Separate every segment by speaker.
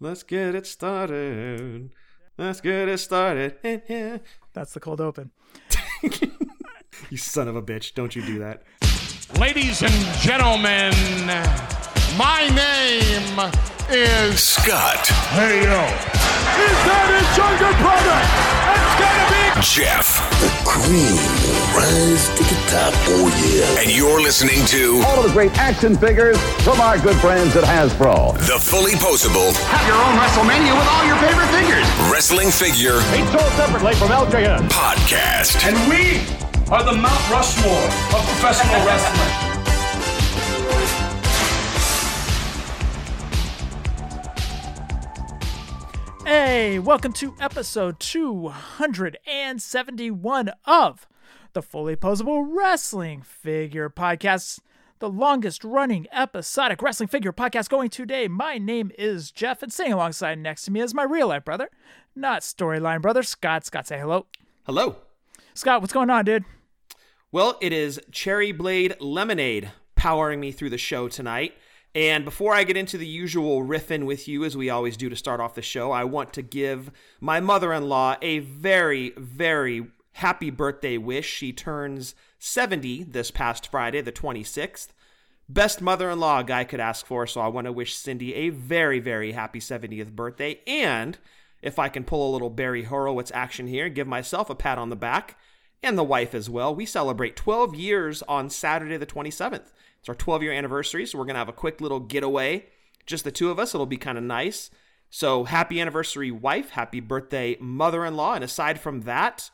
Speaker 1: Let's get it started. Let's get it started. Yeah.
Speaker 2: That's the cold open.
Speaker 1: You son of a bitch. Don't you do that.
Speaker 3: Ladies and gentlemen, my name is
Speaker 4: Scott,
Speaker 3: Hey Yo. Is that his younger brother? It's gonna be
Speaker 4: Jeff,
Speaker 5: The cream will rise to the top. Oh, yeah.
Speaker 4: and you're listening to
Speaker 6: all of the great action figures from our good friends at Hasbro.
Speaker 4: the fully poseable
Speaker 7: Have your own WrestleMania with all your favorite figures.
Speaker 4: Wrestling Figure
Speaker 6: Each sold separately from LJN.
Speaker 4: Podcast.
Speaker 8: And we are the Mount Rushmore of professional wrestling.
Speaker 2: Hey, welcome to episode 271 of the Fully Poseable Wrestling Figure Podcast, the longest running episodic wrestling figure podcast going today. My name is Jeff, and sitting alongside next to me is my real life brother, not storyline brother, Scott. Scott, say hello.
Speaker 1: Hello.
Speaker 2: Scott, what's going on, dude?
Speaker 1: Well, it is Cherry Blade Lemonade powering me through the show tonight. And before I get into the usual riffing with you, as we always do to start off the show, I want to give my mother in law a very, very happy birthday wish. She turns 70 this past Friday, the 26th. Best mother in law a guy could ask for, so I want to wish Cindy a very, very happy 70th birthday. And if I can pull a little Barry Horowitz action here, give myself a pat on the back and the wife as well. We celebrate 12 years on Saturday, the 27th. It's our 12 year anniversary, so we're going to have a quick little getaway. Just the two of us. It'll be kind of nice. So, happy anniversary, wife. Happy birthday, mother in law. And aside from that,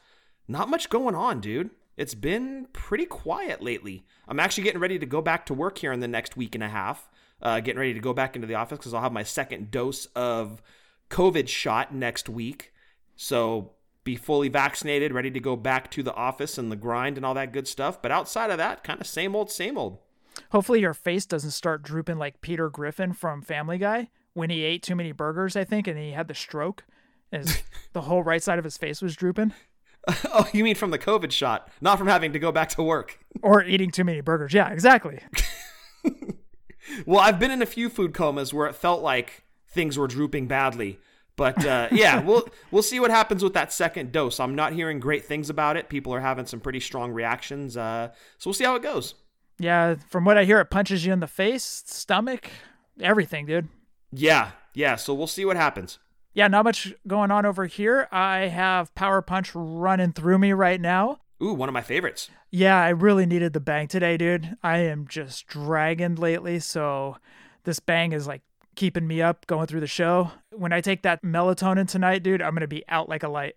Speaker 1: not much going on, dude. It's been pretty quiet lately. I'm actually getting ready to go back to work here in the next week and a half. Uh, getting ready to go back into the office because I'll have my second dose of COVID shot next week. So be fully vaccinated, ready to go back to the office and the grind and all that good stuff. But outside of that, kind of same old, same old.
Speaker 2: Hopefully, your face doesn't start drooping like Peter Griffin from Family Guy when he ate too many burgers, I think, and he had the stroke. And his, the whole right side of his face was drooping.
Speaker 1: Oh, you mean from the COVID shot, not from having to go back to work.
Speaker 2: Or eating too many burgers. Yeah, exactly.
Speaker 1: Well, I've been in a few food comas where it felt like things were drooping badly. But uh, yeah, we'll we'll see what happens with that second dose. I'm not hearing great things about it. People are having some pretty strong reactions. Uh, so we'll see how it goes.
Speaker 2: Yeah, from what I hear, it punches you in the face, stomach, everything, dude.
Speaker 1: Yeah, yeah. So we'll see what happens.
Speaker 2: Yeah, not much going on over here. I have Power Punch running through me right now.
Speaker 1: Ooh, one of my favorites.
Speaker 2: Yeah, I really needed the bang today, dude. I am just dragging lately, so this bang is like keeping me up going through the show. When I take that melatonin tonight, dude, I'm gonna be out like a light.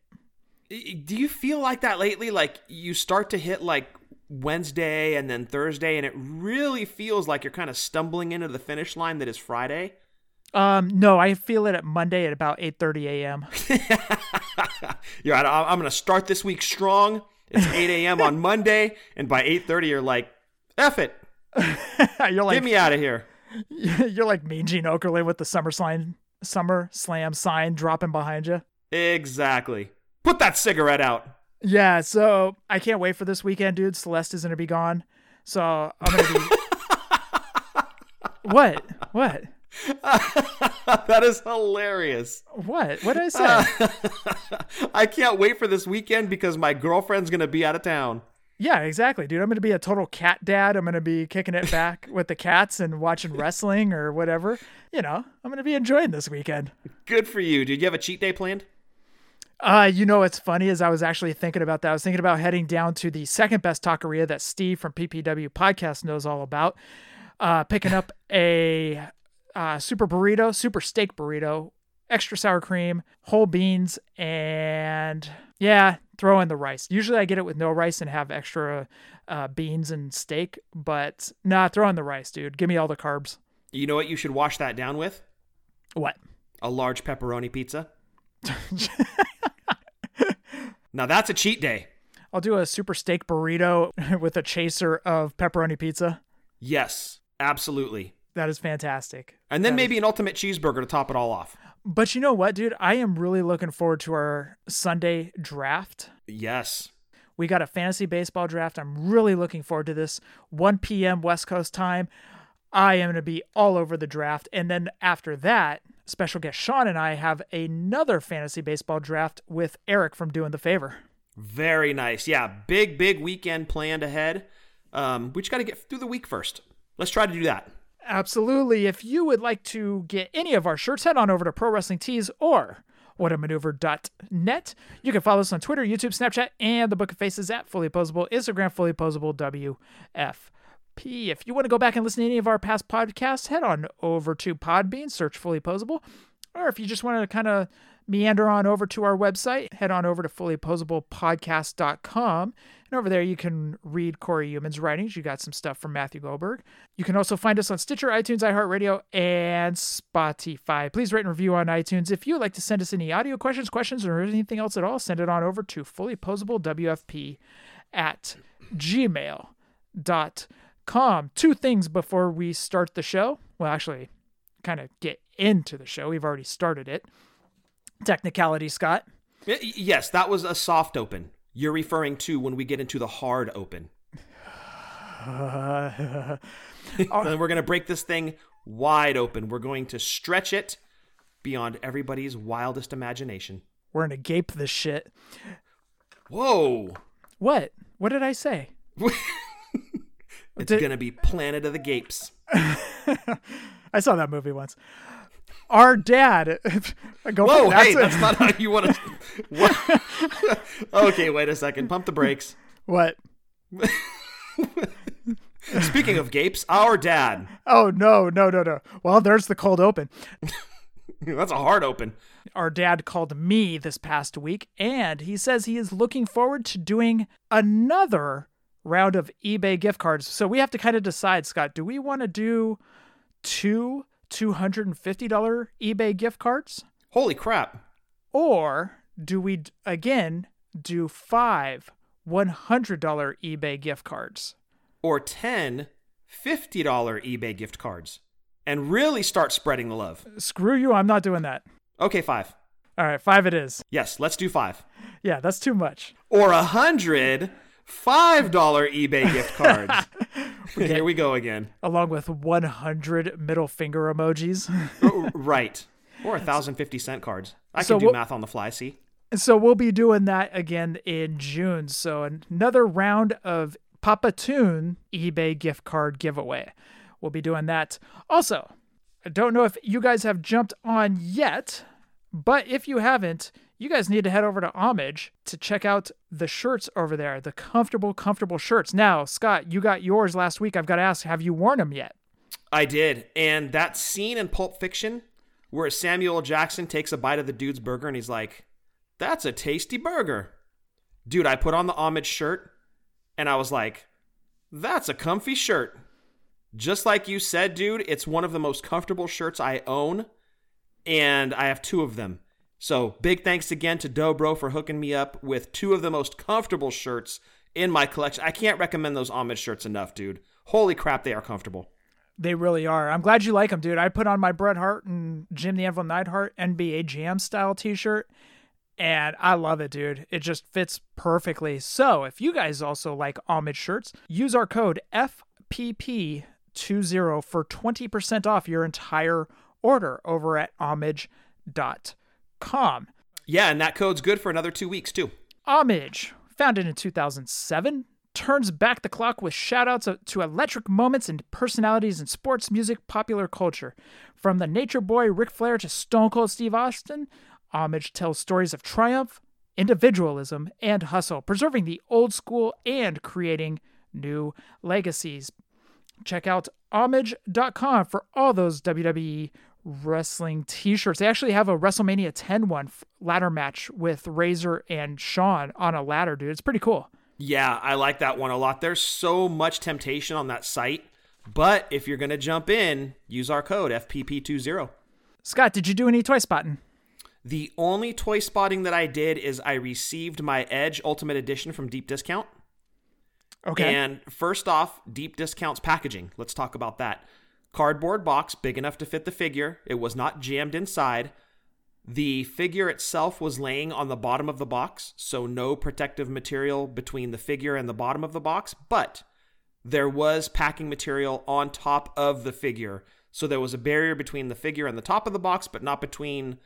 Speaker 1: Do you feel like that lately? Like you start to hit like Wednesday and then Thursday, and it really feels like you're kind of stumbling into the finish line that is Friday.
Speaker 2: Um, no, I feel it at Monday at about 8:30 a.m.
Speaker 1: You're right. I- I'm going to start this week strong. It's 8 a.m. on Monday, and by 8:30, you're like, "F it,
Speaker 2: you're like
Speaker 1: get me out of here."
Speaker 2: you're like Mean Gene Okerlund with the Summer Slam Summer Slam sign dropping behind you.
Speaker 1: Exactly. Put that cigarette out.
Speaker 2: Yeah, so I can't wait for this weekend, dude. Celeste is gonna be gone, so I'm gonna be. what? What?
Speaker 1: that is hilarious.
Speaker 2: What? What did I say?
Speaker 1: I can't wait for this weekend because my girlfriend's going to be out of town.
Speaker 2: yeah, exactly, dude. I'm gonna be a total cat dad. I'm gonna be kicking it back with the cats and watching wrestling or whatever. You know, I'm gonna be enjoying this weekend.
Speaker 1: Good for you. dude. you have a cheat day planned?
Speaker 2: Uh, you know what's funny is I was actually thinking about that. I was thinking about heading down to the second best taqueria that Steve from PPW Podcast knows all about. Uh, picking up a uh, super burrito, super steak burrito, extra sour cream, whole beans, and yeah, throw in the rice. Usually I get it with no rice and have extra uh, beans and steak, but nah, throw in the rice, dude. Give me all the carbs.
Speaker 1: You know what you should wash that down with?
Speaker 2: What?
Speaker 1: A large pepperoni pizza. now that's a cheat day.
Speaker 2: I'll do a super steak burrito with a chaser of pepperoni pizza.
Speaker 1: Yes, absolutely.
Speaker 2: That is fantastic.
Speaker 1: And then
Speaker 2: That
Speaker 1: maybe an ultimate cheeseburger to top it all off.
Speaker 2: But you know what, dude? I am really looking forward to our Sunday draft.
Speaker 1: Yes.
Speaker 2: We got a fantasy baseball draft. I'm really looking forward to this. 1 p.m. West Coast time. I am going to be all over the draft. And then after that, special guest Sean and I have another fantasy baseball draft with Eric from Doing the Favor.
Speaker 1: Very nice. Yeah, big, big weekend planned ahead. Um, we just got to get through the week first. Let's try to do that.
Speaker 2: Absolutely. If you would like to get any of our shirts, head on over to Pro Wrestling Tees or whatamaneuver.net. You can follow us on Twitter, YouTube, Snapchat, and the Book of Faces at Fully Poseable, Instagram, Fully Poseable WFP. If you want to go back and listen to any of our past podcasts, head on over to Podbean, search Fully Poseable. Or if you just want to kind of meander on over to our website, head on over to fullyposeablepodcast.com. And over there, you can read Corey Human's writings. You got some stuff from Matthew Goldberg. You can also find us on Stitcher, iTunes, iHeartRadio, and Spotify. Please rate and review on iTunes. If you would like to send us any audio questions, questions, or anything else at all, send it on over to fullyposeablewfp at gmail.com. Two things before we start the show. Well, actually, kind of get into the show. We've already started it. Technicality, Scott.
Speaker 1: Yes, that was a soft open. You're referring to when we get into the hard open. and we're going to break this thing wide open. We're going to stretch it beyond everybody's wildest imagination.
Speaker 2: We're gonna gape this shit.
Speaker 1: Whoa.
Speaker 2: What? What did I say?
Speaker 1: It's
Speaker 2: Did-
Speaker 1: to be Planet of the Gapes.
Speaker 2: I saw that movie once. Our dad. go
Speaker 1: Whoa,
Speaker 2: it.
Speaker 1: hey,
Speaker 2: a-
Speaker 1: that's not how you want to. okay, wait a second. Pump the brakes.
Speaker 2: what?
Speaker 1: Speaking of gapes, our dad.
Speaker 2: Oh no, no, no, no. Well, there's the cold open.
Speaker 1: That's a hard open.
Speaker 2: Our dad called me this past week, and he says he is looking forward to doing another round of eBay gift cards. So we have to kind of decide, Scott. Do we want to do two two hundred and fifty dollar eBay gift cards?
Speaker 1: Holy crap.
Speaker 2: Or do we again do five $100 eBay gift cards?
Speaker 1: Or 10 $50 eBay gift cards. And really start spreading the love.
Speaker 2: Screw you, I'm not doing that.
Speaker 1: Okay, five.
Speaker 2: All right, five it is.
Speaker 1: Yes, let's do five.
Speaker 2: Yeah, that's too much.
Speaker 1: Or a hundred $5 eBay gift cards. Here we go again.
Speaker 2: Along with 100 middle finger emojis.
Speaker 1: Oh, oh, right. Or a thousand fifty cent cards. I
Speaker 2: So
Speaker 1: can do
Speaker 2: what-
Speaker 1: math on the fly, see?
Speaker 2: so we'll be doing that again in June. So another round of Papa Toon eBay gift card giveaway. We'll be doing that. Also, I don't know if you guys have jumped on yet, but if you haven't, you guys need to head over to Homage to check out the shirts over there, the comfortable, comfortable shirts. Now, Scott, you got yours last week. I've got to ask, have you worn them yet?
Speaker 1: I did. And that scene in Pulp Fiction where Samuel Jackson takes a bite of the dude's burger and he's like, that's a tasty burger. Dude, I put on the homage shirt and I was like, that's a comfy shirt. Just like you said, dude, it's one of the most comfortable shirts I own. And I have two of them. So big thanks again to Dobro for hooking me up with two of the most comfortable shirts in my collection. I can't recommend those homage shirts enough, dude. Holy crap, they are comfortable.
Speaker 2: They really are. I'm glad you like them, dude. I put on my Bret Hart and Jim the Anvil Neidhart NBA Jam style t-shirt, and I love it, dude. It just fits perfectly. So if you guys also like homage shirts, use our code FPP20 for 20% off your entire order over at homage.com.
Speaker 1: Yeah, and that code's good for another two weeks, too.
Speaker 2: Homage, founded in 2007, turns back the clock with shoutouts to electric moments and personalities in sports, music, popular culture. From the Nature Boy Ric Flair to Stone Cold Steve Austin, Homage tells stories of triumph, individualism, and hustle, preserving the old school and creating new legacies. Check out homage.com for all those WWE wrestling t-shirts. They actually have a WrestleMania 10 one ladder match with Razor and Shawn on a ladder, dude. It's pretty cool.
Speaker 1: Yeah, I like that one a lot. There's so much temptation on that site, but if you're going to jump in, use our code FPP20.
Speaker 2: Scott, did you do any toy spotting?
Speaker 1: The only toy spotting that I did is I received my Edge Ultimate Edition from Deep Discount.
Speaker 2: Okay.
Speaker 1: And first off, Deep Discount's packaging. Let's talk about that. Cardboard box, big enough to fit the figure. It was not jammed inside. The figure itself was laying on the bottom of the box, so no protective material between the figure and the bottom of the box, but there was packing material on top of the figure So there was a barrier between the figure and the top of the box, but not between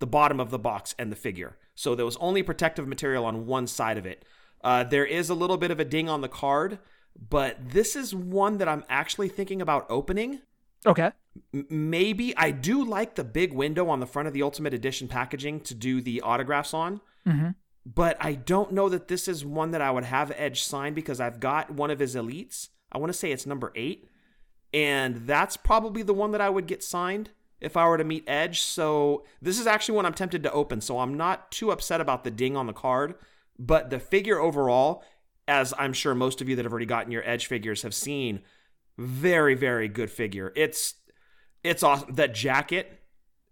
Speaker 1: the bottom of the box and the figure. So there was only protective material on one side of it. Uh, there is a little bit of a ding on the card, but this is one that I'm actually thinking about opening.
Speaker 2: Okay.
Speaker 1: Maybe I do like the big window on the front of the Ultimate Edition packaging to do the autographs on.
Speaker 2: Mm-hmm.
Speaker 1: But I don't know that this is one that I would have Edge sign because I've got one of his elites. I want to say it's number eight. And that's probably the one that I would get signed if I were to meet Edge. So this is actually one I'm tempted to open. So I'm not too upset about the ding on the card. But the figure overall, as I'm sure most of you that have already gotten your Edge figures have seen, very, very good figure. It's it's awesome. That jacket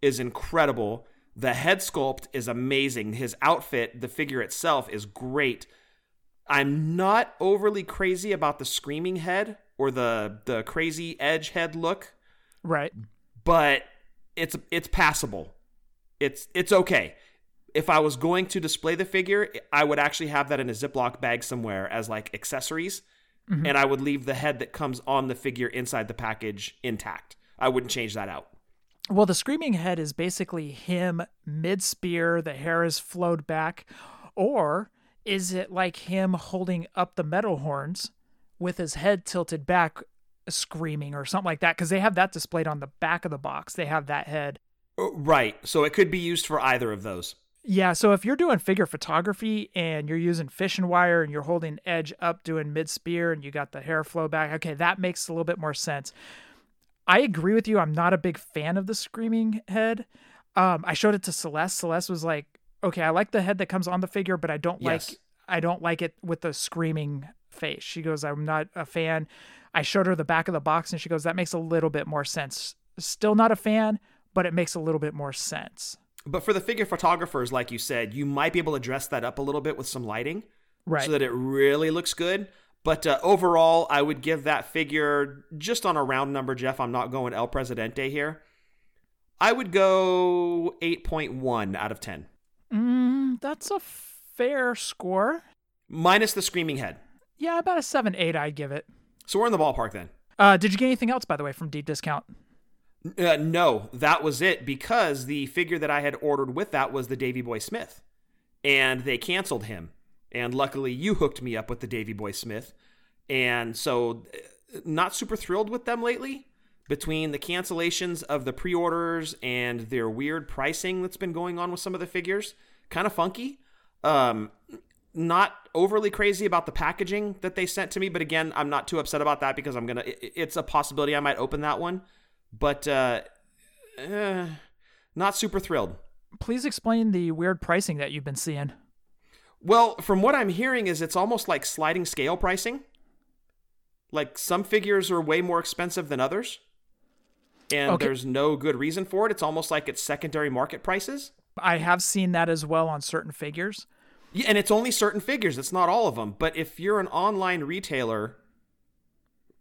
Speaker 1: is incredible. The head sculpt is amazing. His outfit, the figure itself, is great. I'm not overly crazy about the screaming head or the the crazy edge head look,
Speaker 2: Right.
Speaker 1: but it's it's passable. It's it's okay. If I was going to display the figure, I would actually have that in a Ziploc bag somewhere as like accessories, and I would leave the head that comes on the figure inside the package intact. I wouldn't change that out.
Speaker 2: Well, the screaming head is basically him mid spear, the hair is flowed back, or is it like him holding up the metal horns with his head tilted back, screaming or something like that? Because they have that displayed on the back of the box. They have that head.
Speaker 1: Uh, Right. So it could be used for either of those.
Speaker 2: Yeah, so if you're doing figure photography and you're using fishing wire and you're holding edge up doing mid spear and you got the hair flow back, okay, that makes a little bit more sense. I agree with you. I'm not a big fan of the screaming head. Um, I showed it to Celeste. Celeste was like, "Okay, I like the head that comes on the figure, but I don't
Speaker 1: Yes.
Speaker 2: like I don't like it with the screaming face." She goes, "I'm not a fan." I showed her the back of the box and she goes, "That makes a little bit more sense." Still not a fan, but it makes a little bit more sense.
Speaker 1: But for the figure photographers, like you said, you might be able to dress that up a little bit with some lighting.
Speaker 2: Right.
Speaker 1: so that it really looks good. But uh, overall, I would give that figure just on a round number, Jeff. I'm not going El Presidente here. I would go 8.1 out of 10,
Speaker 2: Mm, that's a fair score.
Speaker 1: minus the screaming head.
Speaker 2: Yeah, about a seven, eight. I'd give it.
Speaker 1: So we're in the ballpark then.
Speaker 2: Uh, did you get anything else, by the way, from Deep Discount?
Speaker 1: Uh, no, that was it because the figure that I had ordered with that was the Davy Boy Smith, and they canceled him. And luckily, you hooked me up with the Davy Boy Smith, and so uh, not super thrilled with them lately. Between the cancellations of the pre-orders and their weird pricing that's been going on with some of the figures, kind of funky. Um, not overly crazy about the packaging that they sent to me, but again, I'm not too upset about that because I'm gonna. it- It's a possibility I might open that one, but uh, eh, not super thrilled.
Speaker 2: Please explain the weird pricing that you've been seeing.
Speaker 1: Well, from what I'm hearing, is it's almost like sliding scale pricing. Like some figures are way more expensive than others, and
Speaker 2: Okay.
Speaker 1: there's no good reason for it. It's almost like it's secondary market prices.
Speaker 2: I have seen that as well on certain figures.
Speaker 1: Yeah, and it's only certain figures. It's not all of them. But if you're an online retailer,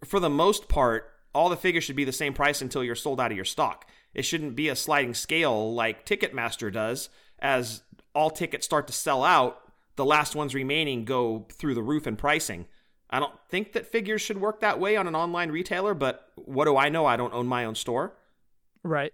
Speaker 1: for the most part, all the figures should be the same price until you're sold out of your stock. It shouldn't be a sliding scale like Ticketmaster does. As all tickets start to sell out, the last ones remaining go through the roof in pricing. I don't think that figures should work that way on an online retailer, but what do I know? I don't own my own store.
Speaker 2: Right.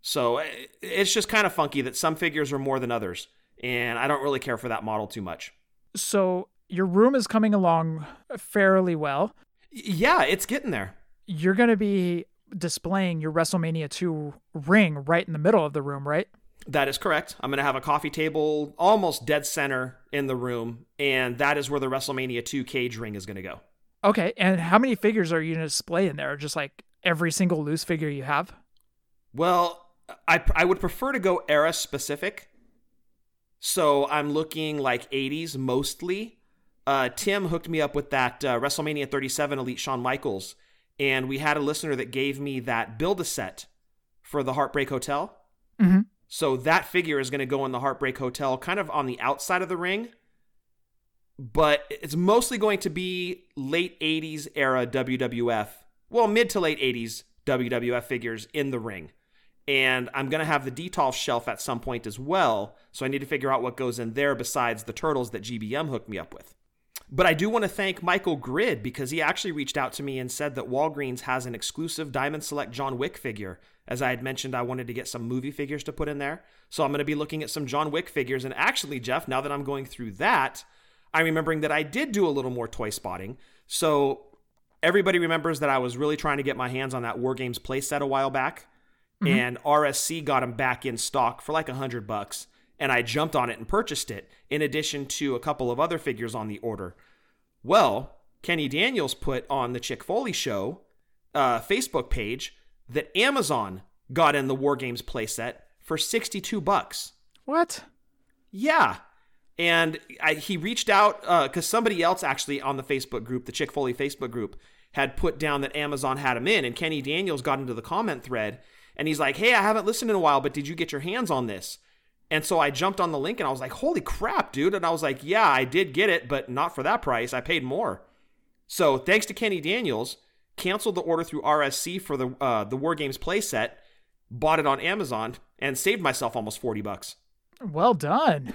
Speaker 1: So eh, it's just kind of funky that some figures are more than others. And I don't really care for that model too much.
Speaker 2: So your room is coming along fairly well.
Speaker 1: Yeah, it's getting there.
Speaker 2: You're going to be displaying your WrestleMania 2 ring right in the middle of the room, right?
Speaker 1: That is correct. I'm going to have a coffee table almost dead center in the room, and that is where the WrestleMania 2 cage ring is going to go.
Speaker 2: Okay. And how many figures are you going to display in there? Just like every single loose figure you have?
Speaker 1: Well, I, I would prefer to go era specific. So I'm looking like 80s mostly. Uh, Tim hooked me up with that uh, WrestleMania 37 Elite Shawn Michaels, and we had a listener that gave me that build a set for the Heartbreak Hotel.
Speaker 2: Mhm.
Speaker 1: So that figure is going to go in the Heartbreak Hotel, kind of on the outside of the ring, but it's mostly going to be late 80s era WWF, well, mid to late 80s WWF figures in the ring. And I'm going to have the Detolf shelf at some point as well, so I need to figure out what goes in there besides the turtles that GBM hooked me up with. But I do want to thank Michael Grid because he actually reached out to me and said that Walgreens has an exclusive Diamond Select John Wick figure. As I had mentioned, I wanted to get some movie figures to put in there. So I'm going to be looking at some John Wick figures. And actually, Jeff, now that I'm going through that, I'm remembering that I did do a little more toy spotting. So everybody remembers that I was really trying to get my hands on that War Games playset a while back. Mm-hmm. And RSC got them back in stock for like a hundred bucks and I jumped on it and purchased it, in addition to a couple of other figures on the order. Well, Kenny Daniels put on the Chick Foley Show uh, Facebook page that Amazon got in the War Games playset for 62 bucks.
Speaker 2: What?
Speaker 1: Yeah. And I, he reached out because somebody else actually on the Facebook group, the Chick Foley Facebook group, had put down that Amazon had him in. And Kenny Daniels got into the comment thread and he's like, Hey, I haven't listened in a while, but did you get your hands on this? And so I jumped on the link and I was like, holy crap, dude. And I was like, yeah, I did get it, but not for that price. I paid more. So thanks to Kenny Daniels, canceled the order through RSC for the uh, the War Games playset, bought it on Amazon, and saved myself almost 40 bucks.
Speaker 2: Well done.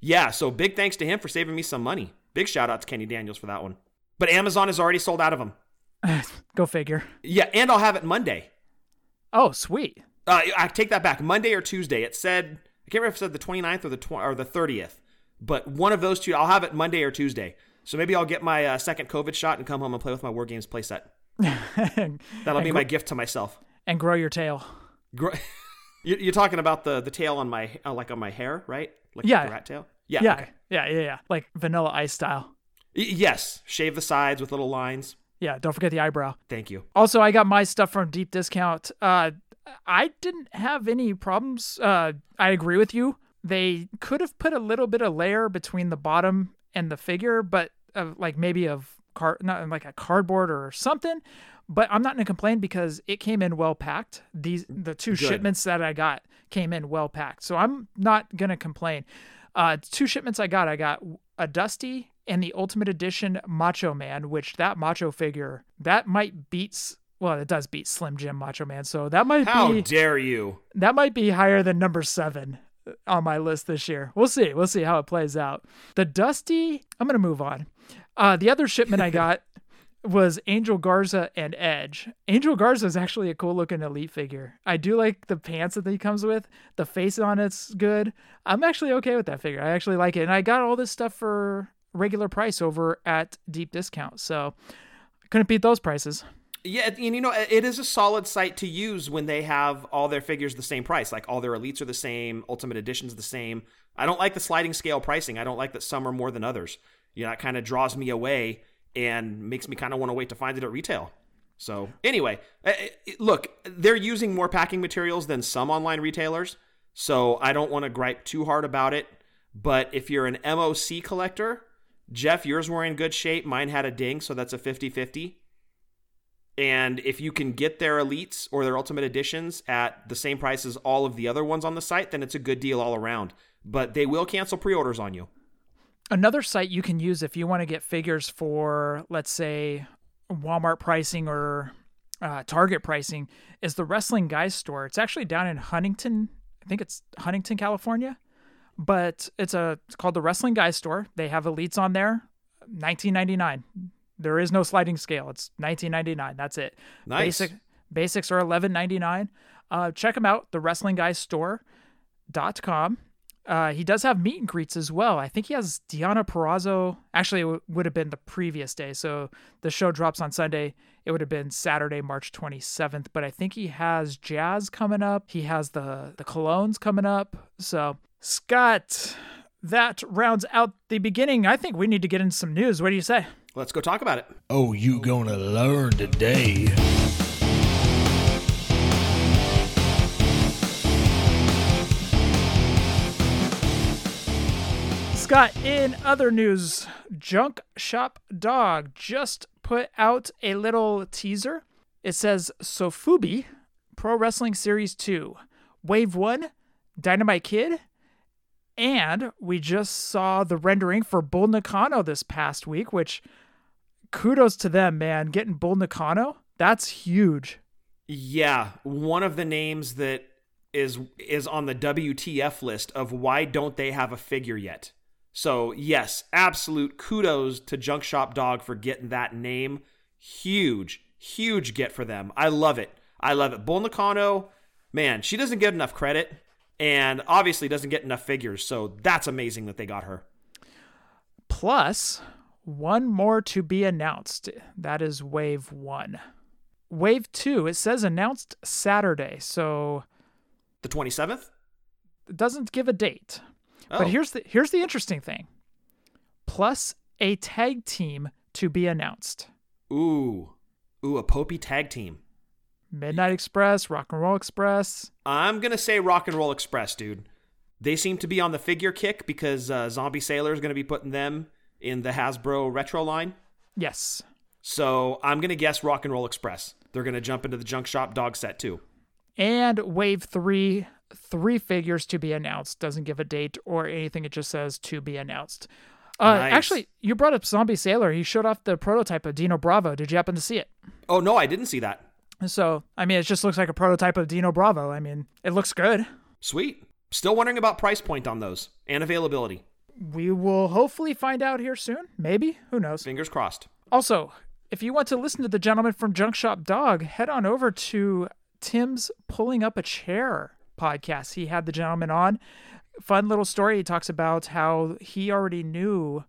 Speaker 1: Yeah, so big thanks to him for saving me some money. Big shout out to Kenny Daniels for that one. But Amazon has already sold out of them.
Speaker 2: Go figure.
Speaker 1: Yeah, and I'll have it Monday.
Speaker 2: Oh, sweet.
Speaker 1: Uh, I take that back. Monday or Tuesday. It said I can't remember if it said the 29th or the tw- or the 30th, but one of those two. I'll have it Monday or Tuesday. So maybe I'll get my uh, second COVID shot and come home and play with my War Games playset. That'll be my gift to myself.
Speaker 2: And grow your tail.
Speaker 1: You're talking about the the tail on my uh, like on my hair, right? Like
Speaker 2: Yeah.
Speaker 1: the rat tail. Yeah.
Speaker 2: Yeah,
Speaker 1: okay.
Speaker 2: yeah, yeah, yeah. Like vanilla ice style.
Speaker 1: Y- yes. Shave the sides with little lines.
Speaker 2: Yeah, don't forget the eyebrow.
Speaker 1: Thank you.
Speaker 2: Also, I got my stuff from Deep Discount. Uh, I didn't have any problems. Uh, I agree with you. They could have put a little bit of layer between the bottom and the figure, but uh, like maybe of car, not like a cardboard or something. But I'm not gonna complain because it came in well packed. These the two
Speaker 1: Good.
Speaker 2: shipments that I got came in well packed, so I'm not gonna complain. Uh, two shipments I got. I got a Dusty and the Ultimate Edition Macho Man, which that Macho figure that might beats. Well, it does beat Slim Jim Macho Man, so that might
Speaker 1: How
Speaker 2: be How
Speaker 1: dare you?
Speaker 2: that might be higher than number seven on my list this year. We'll see. We'll see how it plays out. The Dusty, I'm gonna move on. Uh, the other shipment I got was Angel Garza and Edge. Angel Garza is actually a cool looking elite figure. I do like the pants that he comes with. The face on it's good. I'm actually okay with that figure. I actually like it, and I got all this stuff for regular price over at deep discount. So I couldn't beat those prices.
Speaker 1: Yeah, and you know, it is a solid site to use when they have all their figures the same price. Like all their elites are the same, Ultimate Edition's the same. I don't like the sliding scale pricing. I don't like that some are more than others. You know, that kind of draws me away and makes me kind of want to wait to find it at retail. So anyway, eh, eh, look, they're using more packing materials than some online retailers. So I don't want to gripe too hard about it. But if you're an MOC collector, Jeff, yours were in good shape. Mine had a ding, so that's a 50 50. And if you can get their elites or their ultimate editions at the same price as all of the other ones on the site, then it's a good deal all around. But they will cancel pre orders on you.
Speaker 2: another site you can use if you want to get figures for let's say walmart pricing or uh, target pricing is the wrestling guys store. It's actually down in huntington. I think it's huntington california. But it's a it's called the wrestling guys store. They have elites on there. 1999 there is no sliding scale it's 1999 that's it
Speaker 1: Nice.
Speaker 2: basic basics are 11.99 uh, check him out the wrestling guys store.com uh, he does have meet and greets as well. I think he has Deonna Purrazzo. Actually, it w- would have been the previous day. So the show drops on Sunday. It would have been Saturday, March 27th. But I think he has Jazz coming up. He has the the Colóns coming up. So Scott, that rounds out the beginning. I think we need to get into some news. What do you say?
Speaker 1: Let's go talk about it.
Speaker 5: Oh, you gonna learn today.
Speaker 2: Scott, in other news, Junk Shop Dog just put out a little teaser. It says Sofubi Pro Wrestling Series 2, Wave 1, Dynamite Kid, and we just saw the rendering for Bull Nakano this past week, which kudos to them, man. Getting Bull Nakano, that's huge.
Speaker 1: Yeah, one of the names that is is on the WTF list of why don't they have a figure yet. So, yes, absolute kudos to Junk Shop Dog for getting that name. Huge, huge get for them. I love it. I love it. Bull Nakano, man, she doesn't get enough credit and obviously doesn't get enough figures. So, that's amazing that they got her.
Speaker 2: Plus, one more to be announced. That is Wave 1. Wave 2, it says announced Saturday, so
Speaker 1: The 27th?
Speaker 2: it doesn't give a date.
Speaker 1: Oh.
Speaker 2: But here's the here's the interesting thing. Plus a tag team to be announced.
Speaker 1: Ooh. Ooh, a Popy tag team.
Speaker 2: Midnight Express, Rock and Roll Express.
Speaker 1: I'm going to say Rock and Roll Express, dude. They seem to be on the figure kick because uh, Zombie Sailor is going to be putting them in the Hasbro retro line.
Speaker 2: Yes.
Speaker 1: So I'm going to guess Rock and Roll Express. They're going to jump into the Junk Shop dog set too.
Speaker 2: And wave 3, three figures to be announced. Doesn't give a date or anything. It just says to be announced. Uh,
Speaker 1: Nice.
Speaker 2: Actually, you brought up Zombie Sailor. He showed off the prototype of Dino Bravo. Did you happen to see it?
Speaker 1: Oh, no, I didn't see that.
Speaker 2: So, I mean, it just looks like a prototype of Dino Bravo. I mean, it looks good.
Speaker 1: Sweet. Still wondering about price point on those and availability.
Speaker 2: We will hopefully find out here soon. Maybe. Who knows?
Speaker 1: Fingers crossed.
Speaker 2: Also, if you want to listen to the gentleman from Junk Shop Dog, head on over to Tim's Pulling Up a Chair podcast. He had the gentleman on. Fun little story. He talks about how he already knew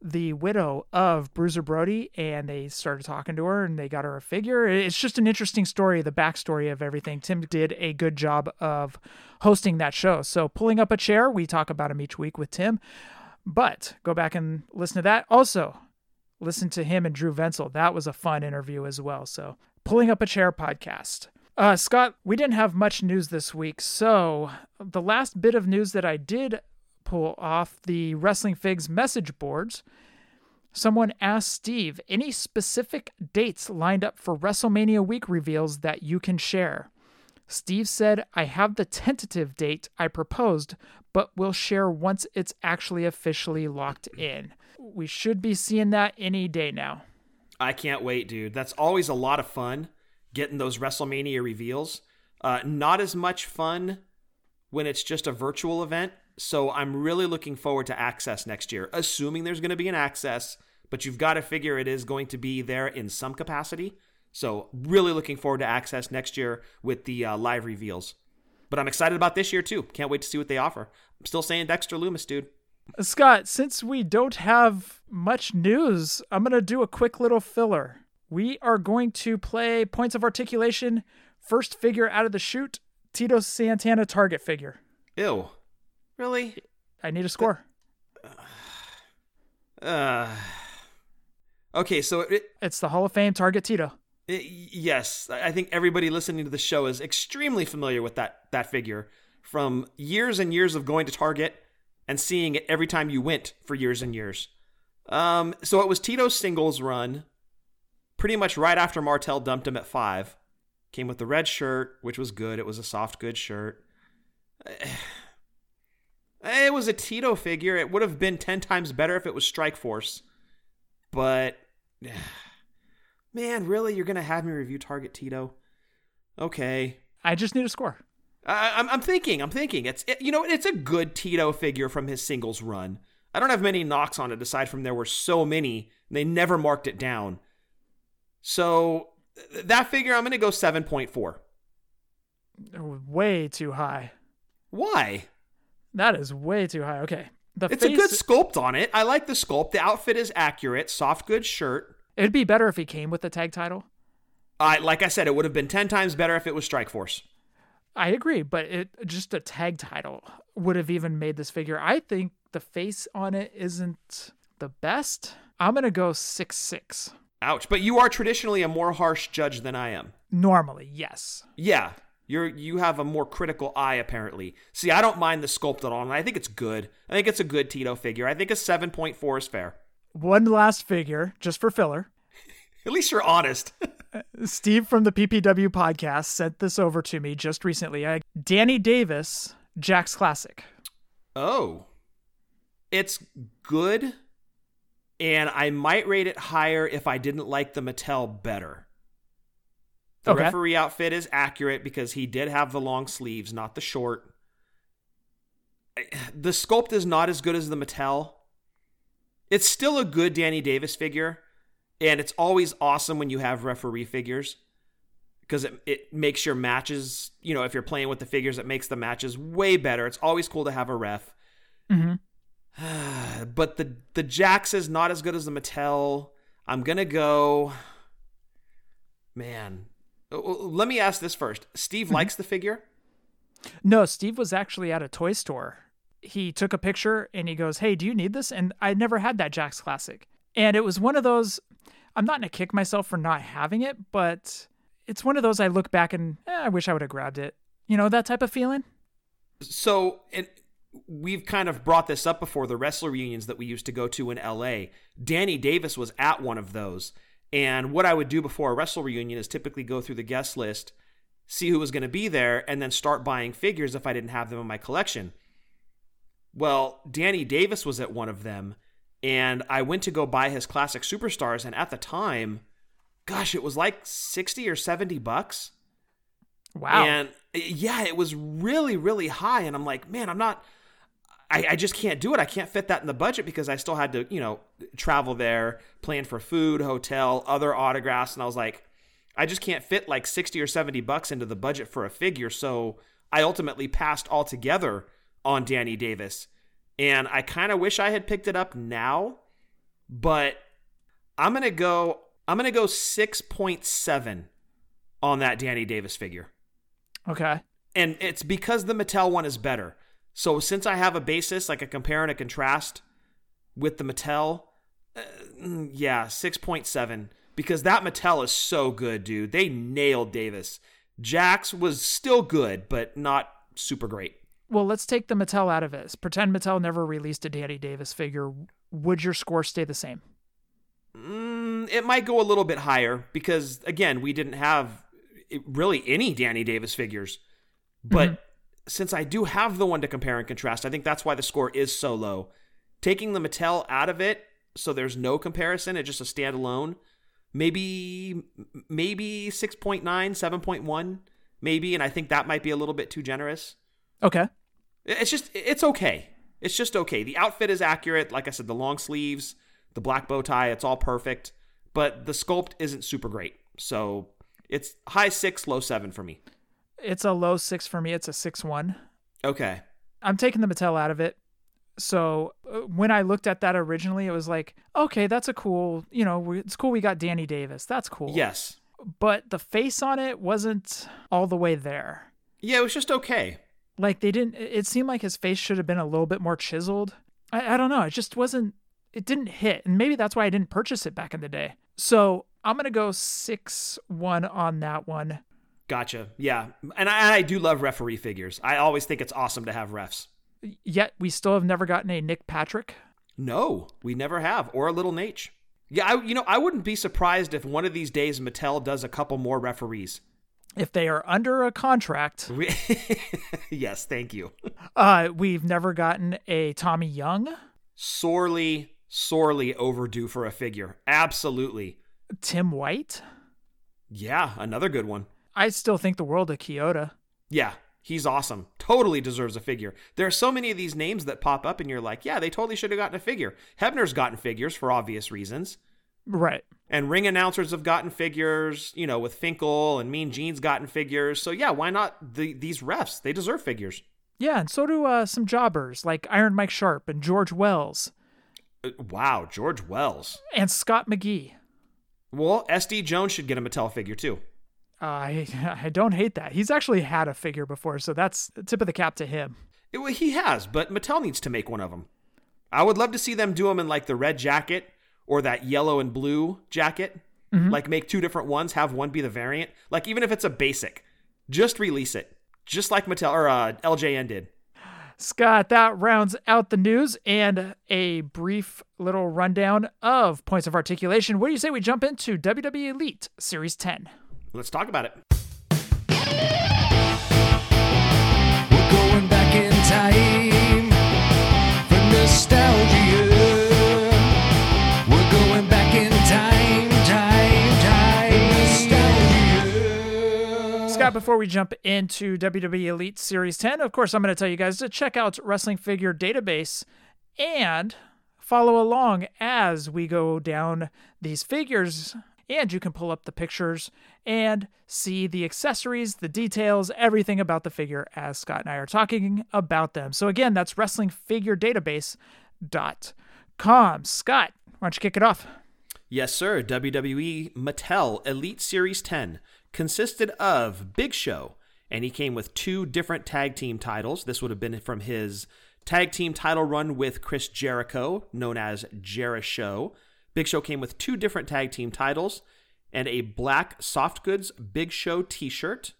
Speaker 2: the widow of Bruiser Brody and they started talking to her and they got her a figure. It's just an interesting story, the backstory of everything. Tim did a good job of hosting that show. So, Pulling Up a Chair, we talk about him each week with Tim. But go back and listen to that. Also, listen to him and Drew Venzel. That was a fun interview as well. So, pulling up a chair podcast. Uh, Scott, we didn't have much news this week. So, the last bit of news that I did pull off the Wrestling Figs message boards, someone asked Steve, any specific dates lined up for WrestleMania week reveals that you can share? Steve said, I have the tentative date I proposed, but we'll share once it's actually officially locked in. We should be seeing that any day now.
Speaker 1: I can't wait, dude. That's always a lot of fun getting those WrestleMania reveals. Uh, not as much fun when it's just a virtual event. So I'm really looking forward to Access next year, assuming there's going to be an Access, but you've got to figure it is going to be there in some capacity. So really looking forward to Access next year with the uh, live reveals. But I'm excited about this year too. Can't wait to see what they offer. I'm still saying Dexter Lumis, dude.
Speaker 2: Scott, since we don't have much news, I'm going to do a quick little filler. We are going to play points of articulation, first figure out of the chute, Tito Santana target figure.
Speaker 1: Ew. Really?
Speaker 2: I need a score.
Speaker 1: Uh. Okay, so it,
Speaker 2: It's the Hall of Fame target Tito.
Speaker 1: I- yes, I think everybody listening to the show is extremely familiar with that that figure from years and years of going to Target and seeing it every time you went for years and years. Um, so it was Tito's singles run, pretty much right after Martel dumped him at five. Came with the red shirt, which was good. It was a soft, good shirt. Eh, it was a Tito figure. It would have been ten times better if it was Strike Force, but Man, really? You're gonna have me review Target Tito? Okay.
Speaker 2: I just need a score.
Speaker 1: I, I'm, I'm thinking. I'm thinking. It's it, you know it's a good Tito figure from his singles run. I don't have many knocks on it aside from there were so many and they never marked it down. So that figure I'm gonna go seven point four.
Speaker 2: Way too high.
Speaker 1: Why?
Speaker 2: That is way too high. Okay. The
Speaker 1: It's a good sculpt on it. I like the sculpt. The outfit is accurate. Soft good shirt.
Speaker 2: It'd be better if he came with the tag title.
Speaker 1: I like I said, it would have been ten times better if it was Strike Force.
Speaker 2: I agree, but it just a tag title would have even made this figure. I think the face on it isn't the best. I'm gonna go six six.
Speaker 1: Ouch. But you are traditionally a more harsh judge than I am.
Speaker 2: Normally, yes.
Speaker 1: Yeah, you're you have a more critical eye apparently. See, I don't mind the sculpt at all, and I think it's good. I think it's a good Tito figure. I think a seven point four is fair.
Speaker 2: One last figure, just for filler.
Speaker 1: At least you're honest.
Speaker 2: Steve from the PPW podcast sent this over to me just recently. I, Danny Davis, Jakks Classic.
Speaker 1: oh, it's good, and I might rate it higher if I didn't like the Mattel better. The
Speaker 2: Okay.
Speaker 1: referee outfit is accurate because he did have the long sleeves, not the short. The sculpt is not as good as the Mattel, It's still a good Danny Davis figure, and it's always awesome when you have referee figures because it, it makes your matches, you know, if you're playing with the figures, it makes the matches way better. It's always cool to have a ref.
Speaker 2: Mm-hmm.
Speaker 1: but the the Jakks is not as good as the Mattel. I'm gonna go. Man, Uh, uh, let me ask this first. Steve mm-hmm. likes the figure.
Speaker 2: No, Steve was actually at a toy store. He took a picture and he goes, Hey, do you need this? And I never had that Jakks Classic. And it was one of those, I'm not going to kick myself for not having it, but it's one of those I look back and eh, I wish I would have grabbed it. You know, that type of feeling?
Speaker 1: So, and we've kind of brought this up before the wrestler reunions that we used to go to in LA. Danny Davis was at one of those. And what I would do before a wrestle reunion is typically go through the guest list, see who was going to be there, and then start buying figures if I didn't have them in my collection. Well, Danny Davis was at one of them, and I went to go buy his classic superstars, and at the time, gosh, it was like 60 or 70 bucks.
Speaker 2: Wow.
Speaker 1: And yeah, it was really, really high. And I'm like, man, I'm not, I, I just can't do it. I can't fit that in the budget because I still had to, you know, travel there, plan for food, hotel, other autographs. And I was like, I just can't fit like 60 or 70 bucks into the budget for a figure. So I ultimately passed altogether on Danny Davis. And I kind of wish I had picked it up now, but I'm going to go, I'm going to go 6.7 on that Danny Davis figure
Speaker 2: okay.
Speaker 1: and it's because the Mattel one is better. So since I have a basis, like a compare and a contrast with the Mattel, uh, mm, yeah, six point seven because that Mattel is so good, dude. They nailed Davis. Jakks was still good, but not super great.
Speaker 2: Well, let's take the Mattel out of it. Pretend Mattel never released a Danny Davis figure. Would your score stay the same?
Speaker 1: Mm, it might go a little bit higher because again, we didn't have really any Danny Davis figures. But since I do have the one to compare and contrast, I think that's why the score is so low. Taking the Mattel out of it, so there's no comparison, it's just a standalone. Maybe maybe 6.9, 7.1, maybe, and I think that might be a little bit too generous.
Speaker 2: Okay.
Speaker 1: It's just it's okay. It's just okay. The outfit is accurate. Like I said, the long sleeves, the black bow tie, it's all perfect. But the sculpt isn't super great. So it's high six, low seven for me.
Speaker 2: It's a low six for me. It's a six one.
Speaker 1: Okay.
Speaker 2: I'm taking the Mattel out of it. So uh, when I looked at that originally, it was like, okay, that's a cool, you know, it's cool we got Danny Davis. That's cool.
Speaker 1: Yes.
Speaker 2: But the face on it wasn't all the way there.
Speaker 1: Yeah, it was just okay.
Speaker 2: Like they didn't, it it seemed like his face should have been a little bit more chiseled. I, I don't know. It just wasn't, it didn't hit. And maybe that's why I didn't purchase it back in the day. So I'm going to go 6 1 on that one.
Speaker 1: Gotcha. Yeah. And I, I do love referee figures. I always think it's awesome to have refs.
Speaker 2: Yet we still have never gotten a Nick Patrick.
Speaker 1: No, we never have. Or a little Nate. Yeah, I, you know, I wouldn't be surprised if one of these days Mattel does a couple more referees.
Speaker 2: If they are under a contract,
Speaker 1: Re- yes, thank you.
Speaker 2: uh, we've never gotten a Tommy Young,
Speaker 1: Sorely, sorely overdue for a figure. Absolutely.
Speaker 2: Tim White.
Speaker 1: Yeah, another good one.
Speaker 2: I still think the world of Kyoto.
Speaker 1: Yeah, he's awesome. Totally deserves a figure. There are so many of these names that pop up, and you're like, yeah, they totally should have gotten a figure. Hebner's gotten figures for obvious reasons.
Speaker 2: Right.
Speaker 1: And ring announcers have gotten figures, you know, with Finkel and Mean Gene's gotten figures. So yeah, why not the, these refs? They deserve figures.
Speaker 2: Yeah, and so do uh, some jobbers like Iron Mike Sharpe and George Wells
Speaker 1: Uh, Wow, George Wells.
Speaker 2: and Scott McGhee.
Speaker 1: Well, SD Jones should get a Mattel figure too.
Speaker 2: Uh, I I don't hate that. He's actually had a figure before, so that's tip of the cap to him.
Speaker 1: It- well, he has, but Mattel needs to make one of them. I would love to see them do them in like the red jacket or that yellow and blue jacket. Like make two different ones, have one be the variant. Like even if it's a basic, just release it, just like Mattel or uh, LJN did.
Speaker 2: Scott, that rounds out the news and a brief little rundown of points of articulation. What do you say we jump into WWE Elite Series 10?
Speaker 1: Let's talk about it.
Speaker 5: We're going back in time for nostalgia. We're going back in time, time, time, nostalgia.
Speaker 2: Scott, before we jump into WWE Elite Series 10, of course, I'm going to tell you guys to check out Wrestling Figure Database and follow along as we go down these figures. And you can pull up the pictures and see the accessories, the details, everything about the figure as Scott and I are talking about them. So, again, that's WrestlingFigureDatabase.com. Scott, why don't you kick it off?
Speaker 1: Yes, sir. WWE Mattel Elite Series 10 consisted of Big Show, and he came with two different tag team titles. This would have been from his tag team title run with Chris Jericho, known as Jeri-Show. Big Show came with two different tag team titles and a black soft goods Big Show t shirt.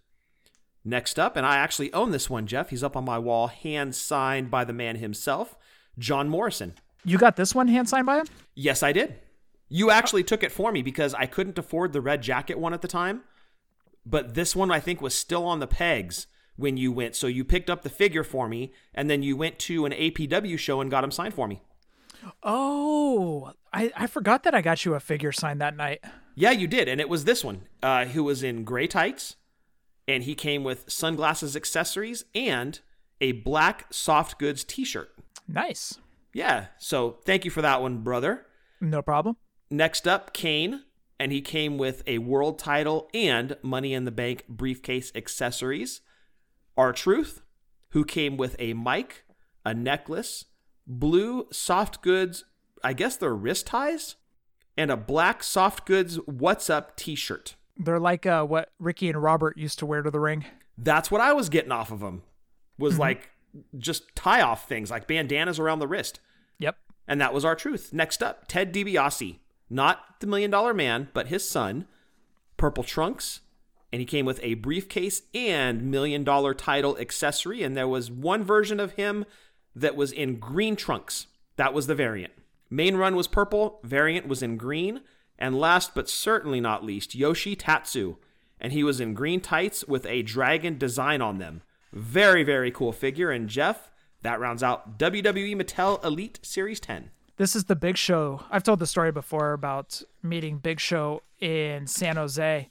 Speaker 1: Next up, and I actually own this one, Jeff. He's up on my wall, hand signed by the man himself, John Morrison.
Speaker 2: You got this one hand signed by him?
Speaker 1: Yes, I did. You actually took it for me because I couldn't afford the red jacket one at the time. But this one I think was still on the pegs when you went. So you picked up the figure for me and then you went to an APW show and got him signed for me.
Speaker 2: Oh, I, I forgot that I got you a figure signed that night.
Speaker 1: Yeah, you did. And it was this one, uh, who was in gray tights and he came with sunglasses accessories and a black soft goods t shirt.
Speaker 2: Nice.
Speaker 1: Yeah. So thank you for that one, brother.
Speaker 2: No problem.
Speaker 1: Next up, Kane, and he came with a world title and Money in the Bank briefcase accessories. R-Truth, who came with a mic, a necklace, blue soft goods, I guess they're wrist ties, and a black soft goods What's Up t shirt.
Speaker 2: They're like uh, what Ricky and Robert used to wear to the ring.
Speaker 1: That's what I was getting off of them. Was like just tie off things like bandanas around the wrist.
Speaker 2: Yep.
Speaker 1: And that was R-Truth. Next up, Ted DiBiase. Not the Million Dollar Man, but his son. Purple trunks. And he came with a briefcase and Million Dollar title accessory. And there was one version of him that was in green trunks. That was the variant. Main run was purple, variant was in green. And last but certainly not least, Yoshi Tatsu. And he was in green tights with a dragon design on them. Very, very cool figure. And Jeff, that rounds out WWE Mattel Elite Series 10.
Speaker 2: This is the Big Show. I've told the story before about meeting Big Show in San Jose,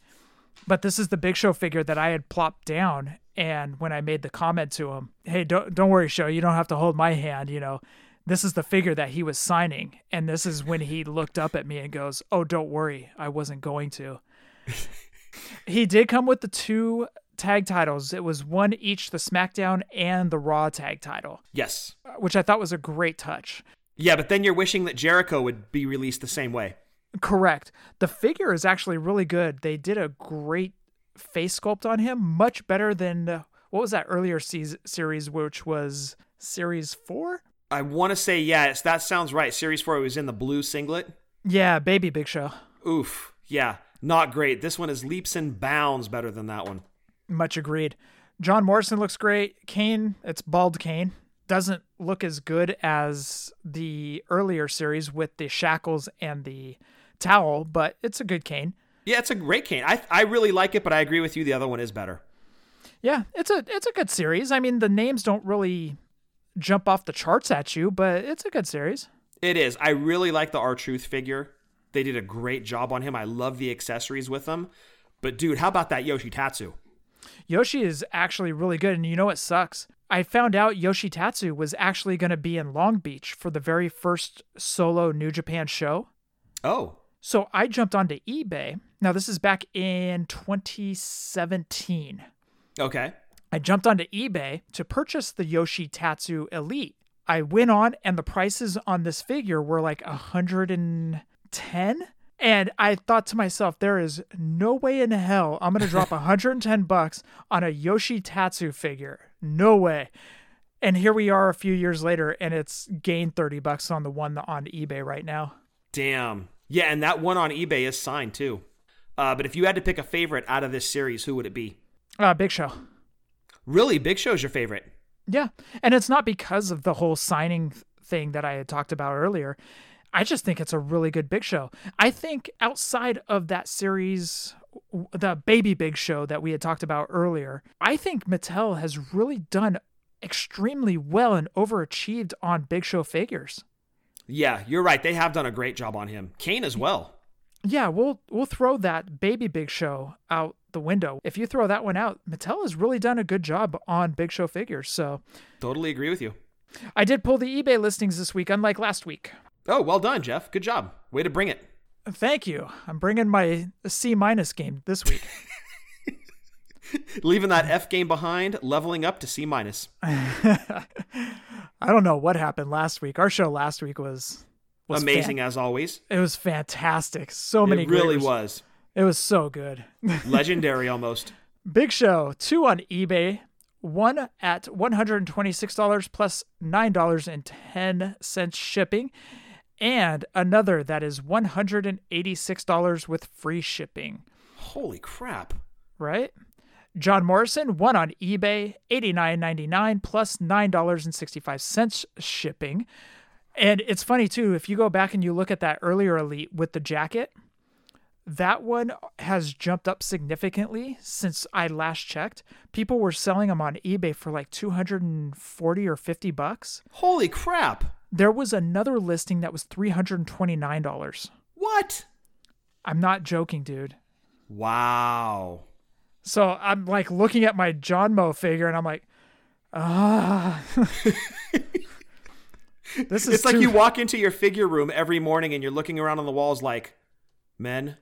Speaker 2: but this is the Big Show figure that I had plopped down. And when I made the comment to him, "Hey, don't don't worry, Show, you don't have to hold my hand," you know, this is the figure that he was signing, and this is when he looked up at me and goes, "Oh, don't worry, I wasn't going to." he did come with the two tag titles. It was one each, the SmackDown and the Raw tag title,
Speaker 1: Yes.
Speaker 2: Uh, which I thought was a great touch.
Speaker 1: Yeah, but then you're wishing that Jericho would be released the same way.
Speaker 2: Correct. The figure is actually really good. They did a great face sculpt on him, much better than uh, what was that earlier se- series, which was series four?
Speaker 1: I want to say, yes, that sounds right. Series 4 was in the blue singlet.
Speaker 2: Yeah, Baby Big Show.
Speaker 1: Oof. Yeah, not great. This one is leaps and bounds better than that one.
Speaker 2: Much agreed. John Morrison looks great. Kane, it's bald Kane. Doesn't look as good as the earlier series with the shackles and the towel, but it's a good Kane.
Speaker 1: Yeah, it's a great Kane. I, I really like it, but I agree with you. The other one is better.
Speaker 2: Yeah, it's a it's a good series. I mean, the names don't really jump off the charts at you, but it's a good series.
Speaker 1: It is. I really like the R Truth figure. They did a great job on him. I love the accessories with them. But dude, how about that Yoshi Tatsu?
Speaker 2: Yoshi is actually really good, and you know what sucks? I found out Yoshi Tatsu was actually going to be in Long Beach for the very first solo New Japan show.
Speaker 1: Oh,
Speaker 2: So I jumped onto eBay. Now, this is back in 2017.
Speaker 1: okay.
Speaker 2: I jumped onto eBay to purchase the Yoshi Tatsu Elite. I went on, and the prices on this figure were like 110. And I thought to myself, there is no way in hell I'm going to drop 110 bucks on a Yoshi Tatsu figure. No way. And here we are a few years later, and it's gained 30 bucks on the one on eBay right now.
Speaker 1: Damn. Yeah, and that one on eBay is signed too. Uh, but if you had to pick a favorite out of this series, who would it be?
Speaker 2: Uh, Big Show.
Speaker 1: Really, Big Show's your favorite.
Speaker 2: Yeah. And it's not because of the whole signing thing that I had talked about earlier. I just think it's a really good Big Show. I think outside of that series, the Baby Big Show that we had talked about earlier, I think Mattel has really done extremely well and overachieved on Big Show figures.
Speaker 1: Yeah, you're right. They have done a great job on him. Kane as well.
Speaker 2: Yeah, we'll we'll throw that Baby Big Show out the window. If you throw that one out, Mattel has really done a good job on Big Show figures. So
Speaker 1: Totally agree with you.
Speaker 2: I did pull the eBay listings this week, unlike last week.
Speaker 1: Oh, well done, Jeff. Good job. Way to bring it.
Speaker 2: Thank you. I'm bringing my C minus game this week.
Speaker 1: Leaving that F game behind, leveling up to C minus.
Speaker 2: I don't know what happened last week. Our show last week was, was
Speaker 1: Amazing
Speaker 2: fan-
Speaker 1: as always.
Speaker 2: it was fantastic. So many
Speaker 1: It really
Speaker 2: great res-
Speaker 1: was.
Speaker 2: It was so good.
Speaker 1: Legendary almost.
Speaker 2: Big Show, two on eBay, one at $126 $9.10 shipping, and another that is $186 with free shipping,
Speaker 1: Holy crap.
Speaker 2: right? John Morrison, one on eBay, $89.99 plus $9.65 shipping. And it's funny too, if you go back and you look at that earlier elite with the jacket, that one has jumped up significantly since I last checked. People were selling them on eBay for like 240 or 50 bucks.
Speaker 1: Holy crap.
Speaker 2: There was another listing that was $329.
Speaker 1: What?
Speaker 2: I'm not joking, dude.
Speaker 1: Wow.
Speaker 2: So I'm like looking at my John Mo figure and I'm like, ah. this is
Speaker 1: It's like you walk into your figure room every morning and you're looking around on the walls like, men,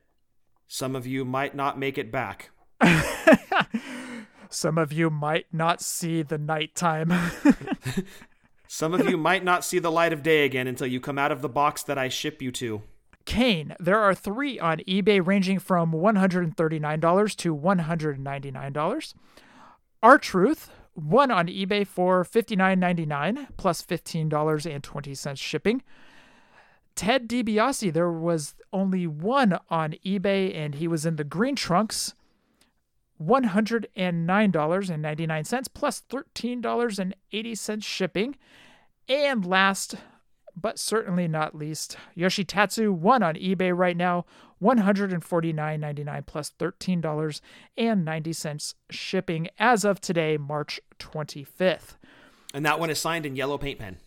Speaker 1: some of you might not make it back.
Speaker 2: Some of you might not see the nighttime.
Speaker 1: Some of you might not see the light of day again until you come out of the box that I ship you to.
Speaker 2: Kane, there are three on eBay ranging from $139 to $199. R Truth, one on eBay for $59.99 plus $15.20 shipping. Ted DiBiase, there was only one on eBay and he was in the green trunks. $109.99 plus $13.80 shipping. And last but certainly not least, Yoshi Tatsu one on eBay right now, $149.99 plus $13.90 shipping as of today, March 25th.
Speaker 1: And that one is signed in yellow paint pen.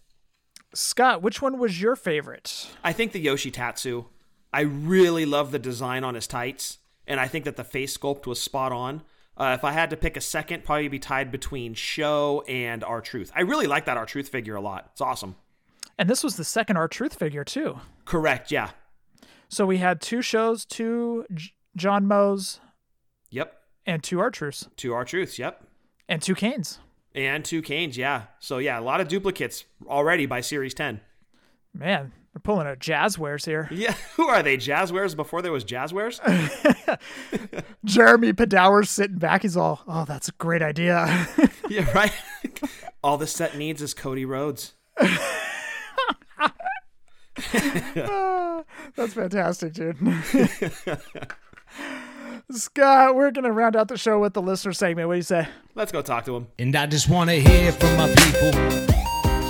Speaker 2: Scott, which one was your favorite?
Speaker 1: I think the Yoshi Tatsu. I really love the design on his tights, and I think that the face sculpt was spot on. Uh, if I had to pick a second, probably be tied between Show and R Truth. I really like that R Truth figure a lot. It's awesome.
Speaker 2: And this was the second R Truth figure, too.
Speaker 1: Correct, yeah.
Speaker 2: So we had two shows, two J- John Moes,
Speaker 1: Yep.
Speaker 2: and two R Truths,
Speaker 1: Two R Truths, yep.
Speaker 2: and two Kanes.
Speaker 1: And two Kanes, yeah. So, yeah, a lot of duplicates already by Series 10.
Speaker 2: Man, they're pulling out Jazwares here.
Speaker 1: Yeah, who are they? Jazwares before there was Jazwares?
Speaker 2: Jeremy Padawer's sitting back. He's all, oh, that's a great idea.
Speaker 1: yeah, right? All the set needs is Cody Rhodes.
Speaker 2: That's fantastic, dude. Scott, we're going to round out the show with the listener segment. What do you say?
Speaker 1: Let's go talk to him.
Speaker 9: And I just wanna hear from my people.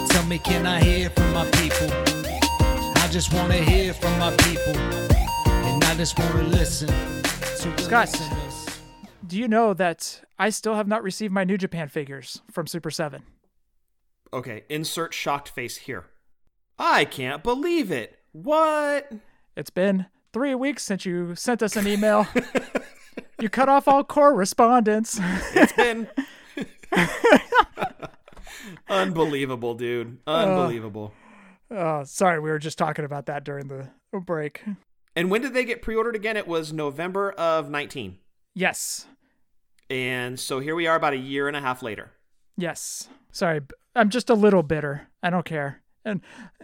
Speaker 9: Tell me, can I hear from my people? I just wanna hear from my people. And I just wanna listen to
Speaker 2: Scott.
Speaker 9: listeners.
Speaker 2: Do you know that I still have not received my New Japan figures from Super 7?
Speaker 1: Okay, insert shocked face here. I can't believe it. What?
Speaker 2: It's been three weeks since you sent us an email. you cut off all correspondence.
Speaker 1: It's been unbelievable, dude. Uh, unbelievable.
Speaker 2: Oh, sorry, we were just talking about that during the break.
Speaker 1: and when did they get pre-ordered again? It was November of 19.
Speaker 2: Yes.
Speaker 1: And so here we are about a year and a half later.
Speaker 2: Yes. Sorry, I'm just a little bitter. I don't care. And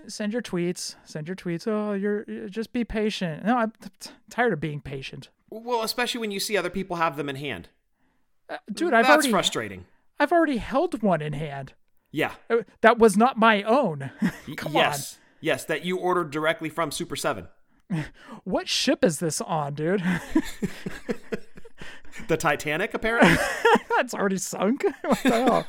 Speaker 2: send your tweets. Send your tweets. Oh, you're, just be patient. No, I'm t- tired of being patient.
Speaker 1: Well, especially when you see other people have them in hand.
Speaker 2: Uh, dude, I've
Speaker 1: That's
Speaker 2: already
Speaker 1: frustrating.
Speaker 2: I've already held one in hand.
Speaker 1: Yeah.
Speaker 2: Uh, That was not my own. Come
Speaker 1: yes. Yes, that you ordered directly from Super 7.
Speaker 2: What ship is this on, dude?
Speaker 1: The Titanic, apparently.
Speaker 2: That's already sunk. What the hell?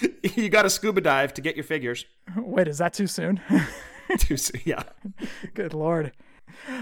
Speaker 1: you got to scuba dive to get your figures.
Speaker 2: Wait, is that too soon?
Speaker 1: Too soon, yeah.
Speaker 2: Good lord.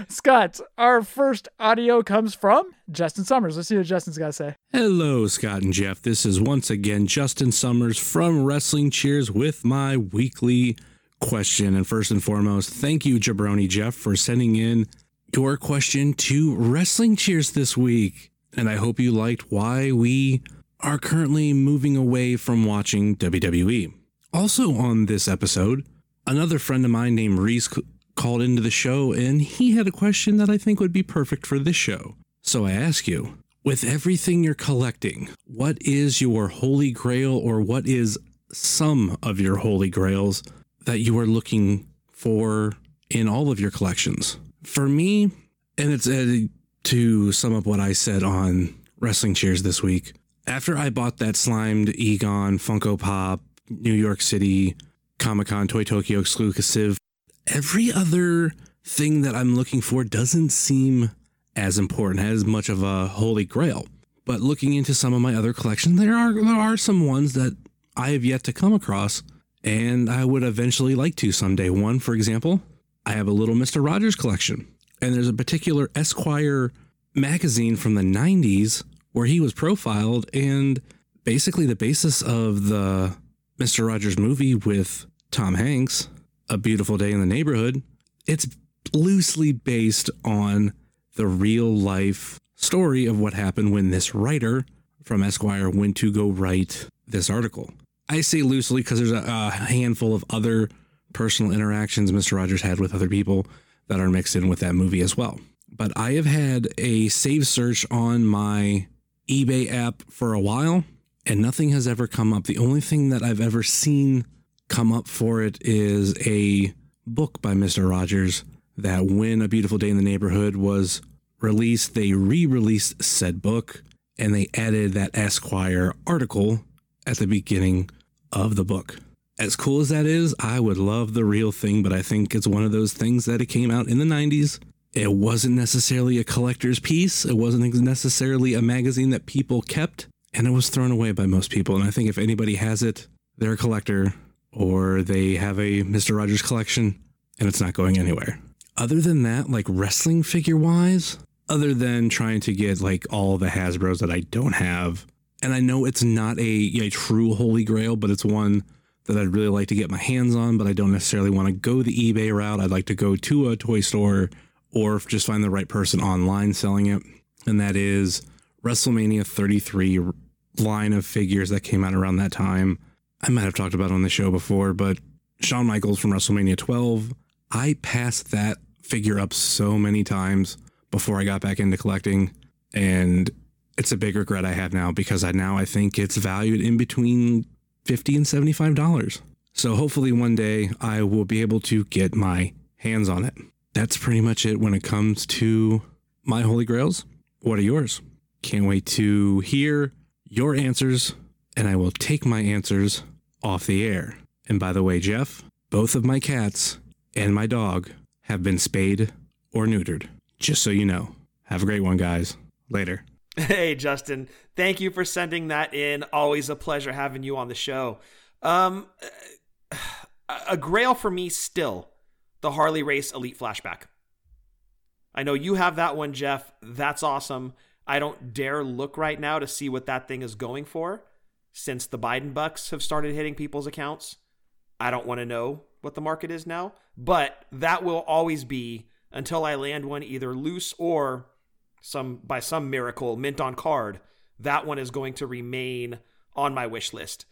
Speaker 2: Scott, our first audio comes from Justin Summers. Let's see what Justin's got to say.
Speaker 10: Hello, Scott and Jeff. This is once again Justin Summers from Wrestling Cheers with my weekly question. And first and foremost, thank you, Jabroni Jeff, for sending in your question to Wrestling Cheers this week. And I hope you liked why we are currently moving away from watching WWE. Also, on this episode, another friend of mine named Reese called into the show and he had a question that I think would be perfect for this show. So I ask you, with everything you're collecting, what is your holy grail or what is some of your holy grails that you are looking for in all of your collections? For me, and it's uh, to sum up what I said on Wrestling Cheers this week, after I bought that slimed Egon Funko Pop New York City Comic Con Toy Tokyo exclusive, every other thing that I'm looking for doesn't seem as important, as much of a holy grail. But looking into some of my other collections, there are there are some ones that I have yet to come across, and I would eventually like to someday. One, for example, I have a little Mister Rogers collection, and there's a particular Esquire magazine from the '90s where he was profiled, and basically the basis of the Mister Rogers movie with Tom Hanks, A Beautiful Day in the Neighborhood. It's loosely based on the real life story of what happened when this writer from Esquire went to go write this article. I say loosely because there's a, a, handful of other personal interactions Mr. Rogers had with other people that are mixed in with that movie as well. But I have had a save search on my eBay app for a while and nothing has ever come up. The only thing that I've ever seen come up for it is a book by Mr. Rogers that when A Beautiful Day in the Neighborhood was released, they re released said book and they added that Esquire article at the beginning of the book. As cool as that is, I would love the real thing, but I think it's one of those things that it came out in the 90s. It wasn't necessarily a collector's piece, it wasn't necessarily a magazine that people kept, and it was thrown away by most people. And I think if anybody has it, they're a collector or they have a Mr. Rogers collection and it's not going anywhere. Other than that, like wrestling figure wise, other than trying to get like all the Hasbros that I don't have, and I know it's not a, a true holy grail, but it's one that I'd really like to get my hands on, but I don't necessarily want to go the eBay route. I'd like to go to a toy store or just find the right person online selling it. And that is WrestleMania 33 line of figures that came out around that time. I might have talked about on the show before, but Shawn Michaels from WrestleMania 12. I passed that figure up so many times before I got back into collecting, and it's a big regret I have now because I now I think it's valued in between fifty and seventy five dollars. So hopefully one day I will be able to get my hands on it. That's pretty much it when it comes to my holy grails. What are yours? Can't wait to hear your answers, and I will take my answers off the air. And by the way, Jeff, both of my cats and my dog have been spayed or neutered. Just so you know. Have a great one, guys. Later.
Speaker 1: Hey, Justin. Thank you for sending that in. Always a pleasure having you on the show. Um, a grail for me still the Harley Race Elite Flashback. I know you have that one, Jeff. That's awesome. I don't dare look right now to see what that thing is going for since the Biden bucks have started hitting people's accounts. I don't want to know what the market is now, but that will always be until I land one either loose or some by some miracle mint on card. That one is going to remain on my wish list.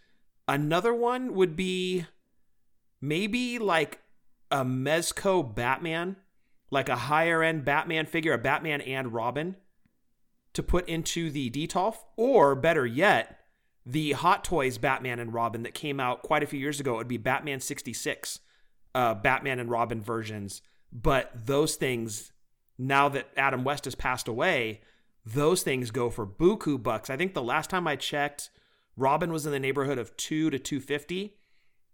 Speaker 1: Another one would be maybe like a Mezco Batman, like a higher end Batman figure, a Batman and Robin to put into the Detolf, or better yet, the Hot Toys Batman and Robin that came out quite a few years ago. It would be Batman 66, uh, Batman and Robin versions. But those things, now that Adam West has passed away, those things go for buku bucks. I think the last time I checked, Robin was in the neighborhood of two to 250,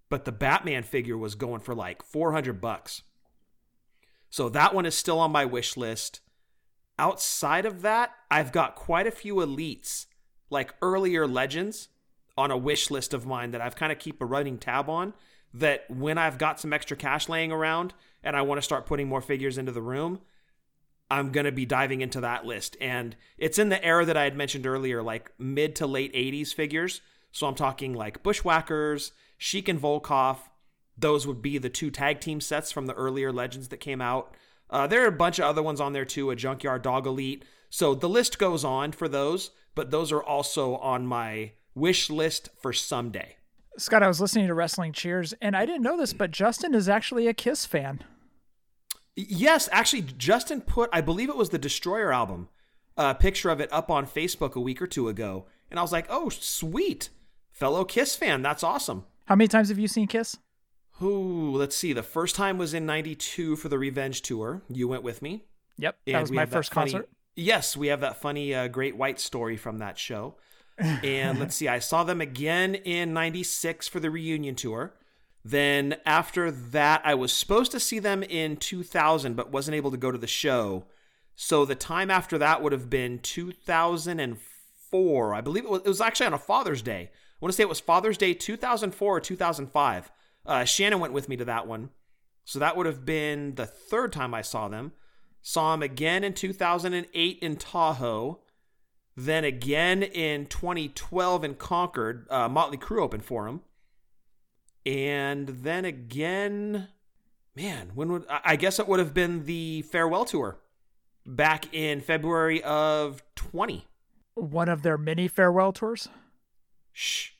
Speaker 1: but the Batman figure was going for like 400 bucks. So that one is still on my wish list. Outside of that, I've got quite a few elites, like earlier legends, on a wish list of mine that I've kind of keep a running tab on. That when I've got some extra cash laying around and I want to start putting more figures into the room, I'm going to be diving into that list. And it's in the era that I had mentioned earlier, like mid to late 80s figures. So I'm talking like Bushwhackers, Sheik and Volkoff. Those would be the two tag team sets from the earlier Legends that came out. Uh, there are a bunch of other ones on there too, a Junkyard Dog Elite. So the list goes on for those, but those are also on my wish list for someday.
Speaker 2: Scott, I was listening to Wrestling Cheers, and I didn't know this, but Justin is actually a Kiss fan.
Speaker 1: Yes, actually, Justin put, I believe it was the Destroyer album, a picture of it up on Facebook a week or two ago. And I was like, oh, sweet. Fellow Kiss fan. That's awesome.
Speaker 2: How many times have you seen Kiss?
Speaker 1: Ooh, let's see. The first time was in 92 for the Revenge Tour. You went with me.
Speaker 2: Yep.
Speaker 1: And
Speaker 2: that was my first
Speaker 1: funny-
Speaker 2: concert.
Speaker 1: Yes, we have that funny uh, Great White story from that show. And let's see, I saw them again in 96 for the reunion tour. Then after that, I was supposed to see them in 2000, but wasn't able to go to the show. So the time after that would have been 2004. I believe it was, it was actually on a Father's Day. I want to say it was Father's Day 2004 or 2005. Uh, Shannon went with me to that one. So that would have been the third time I saw them. Saw them again in 2008 in Tahoe. Then again in 2012 in Concord. Uh, Motley Crue opened for them. And then again, man, when would I guess it would have been the farewell tour back in February of 20.
Speaker 2: One of their mini farewell tours.
Speaker 1: Shh.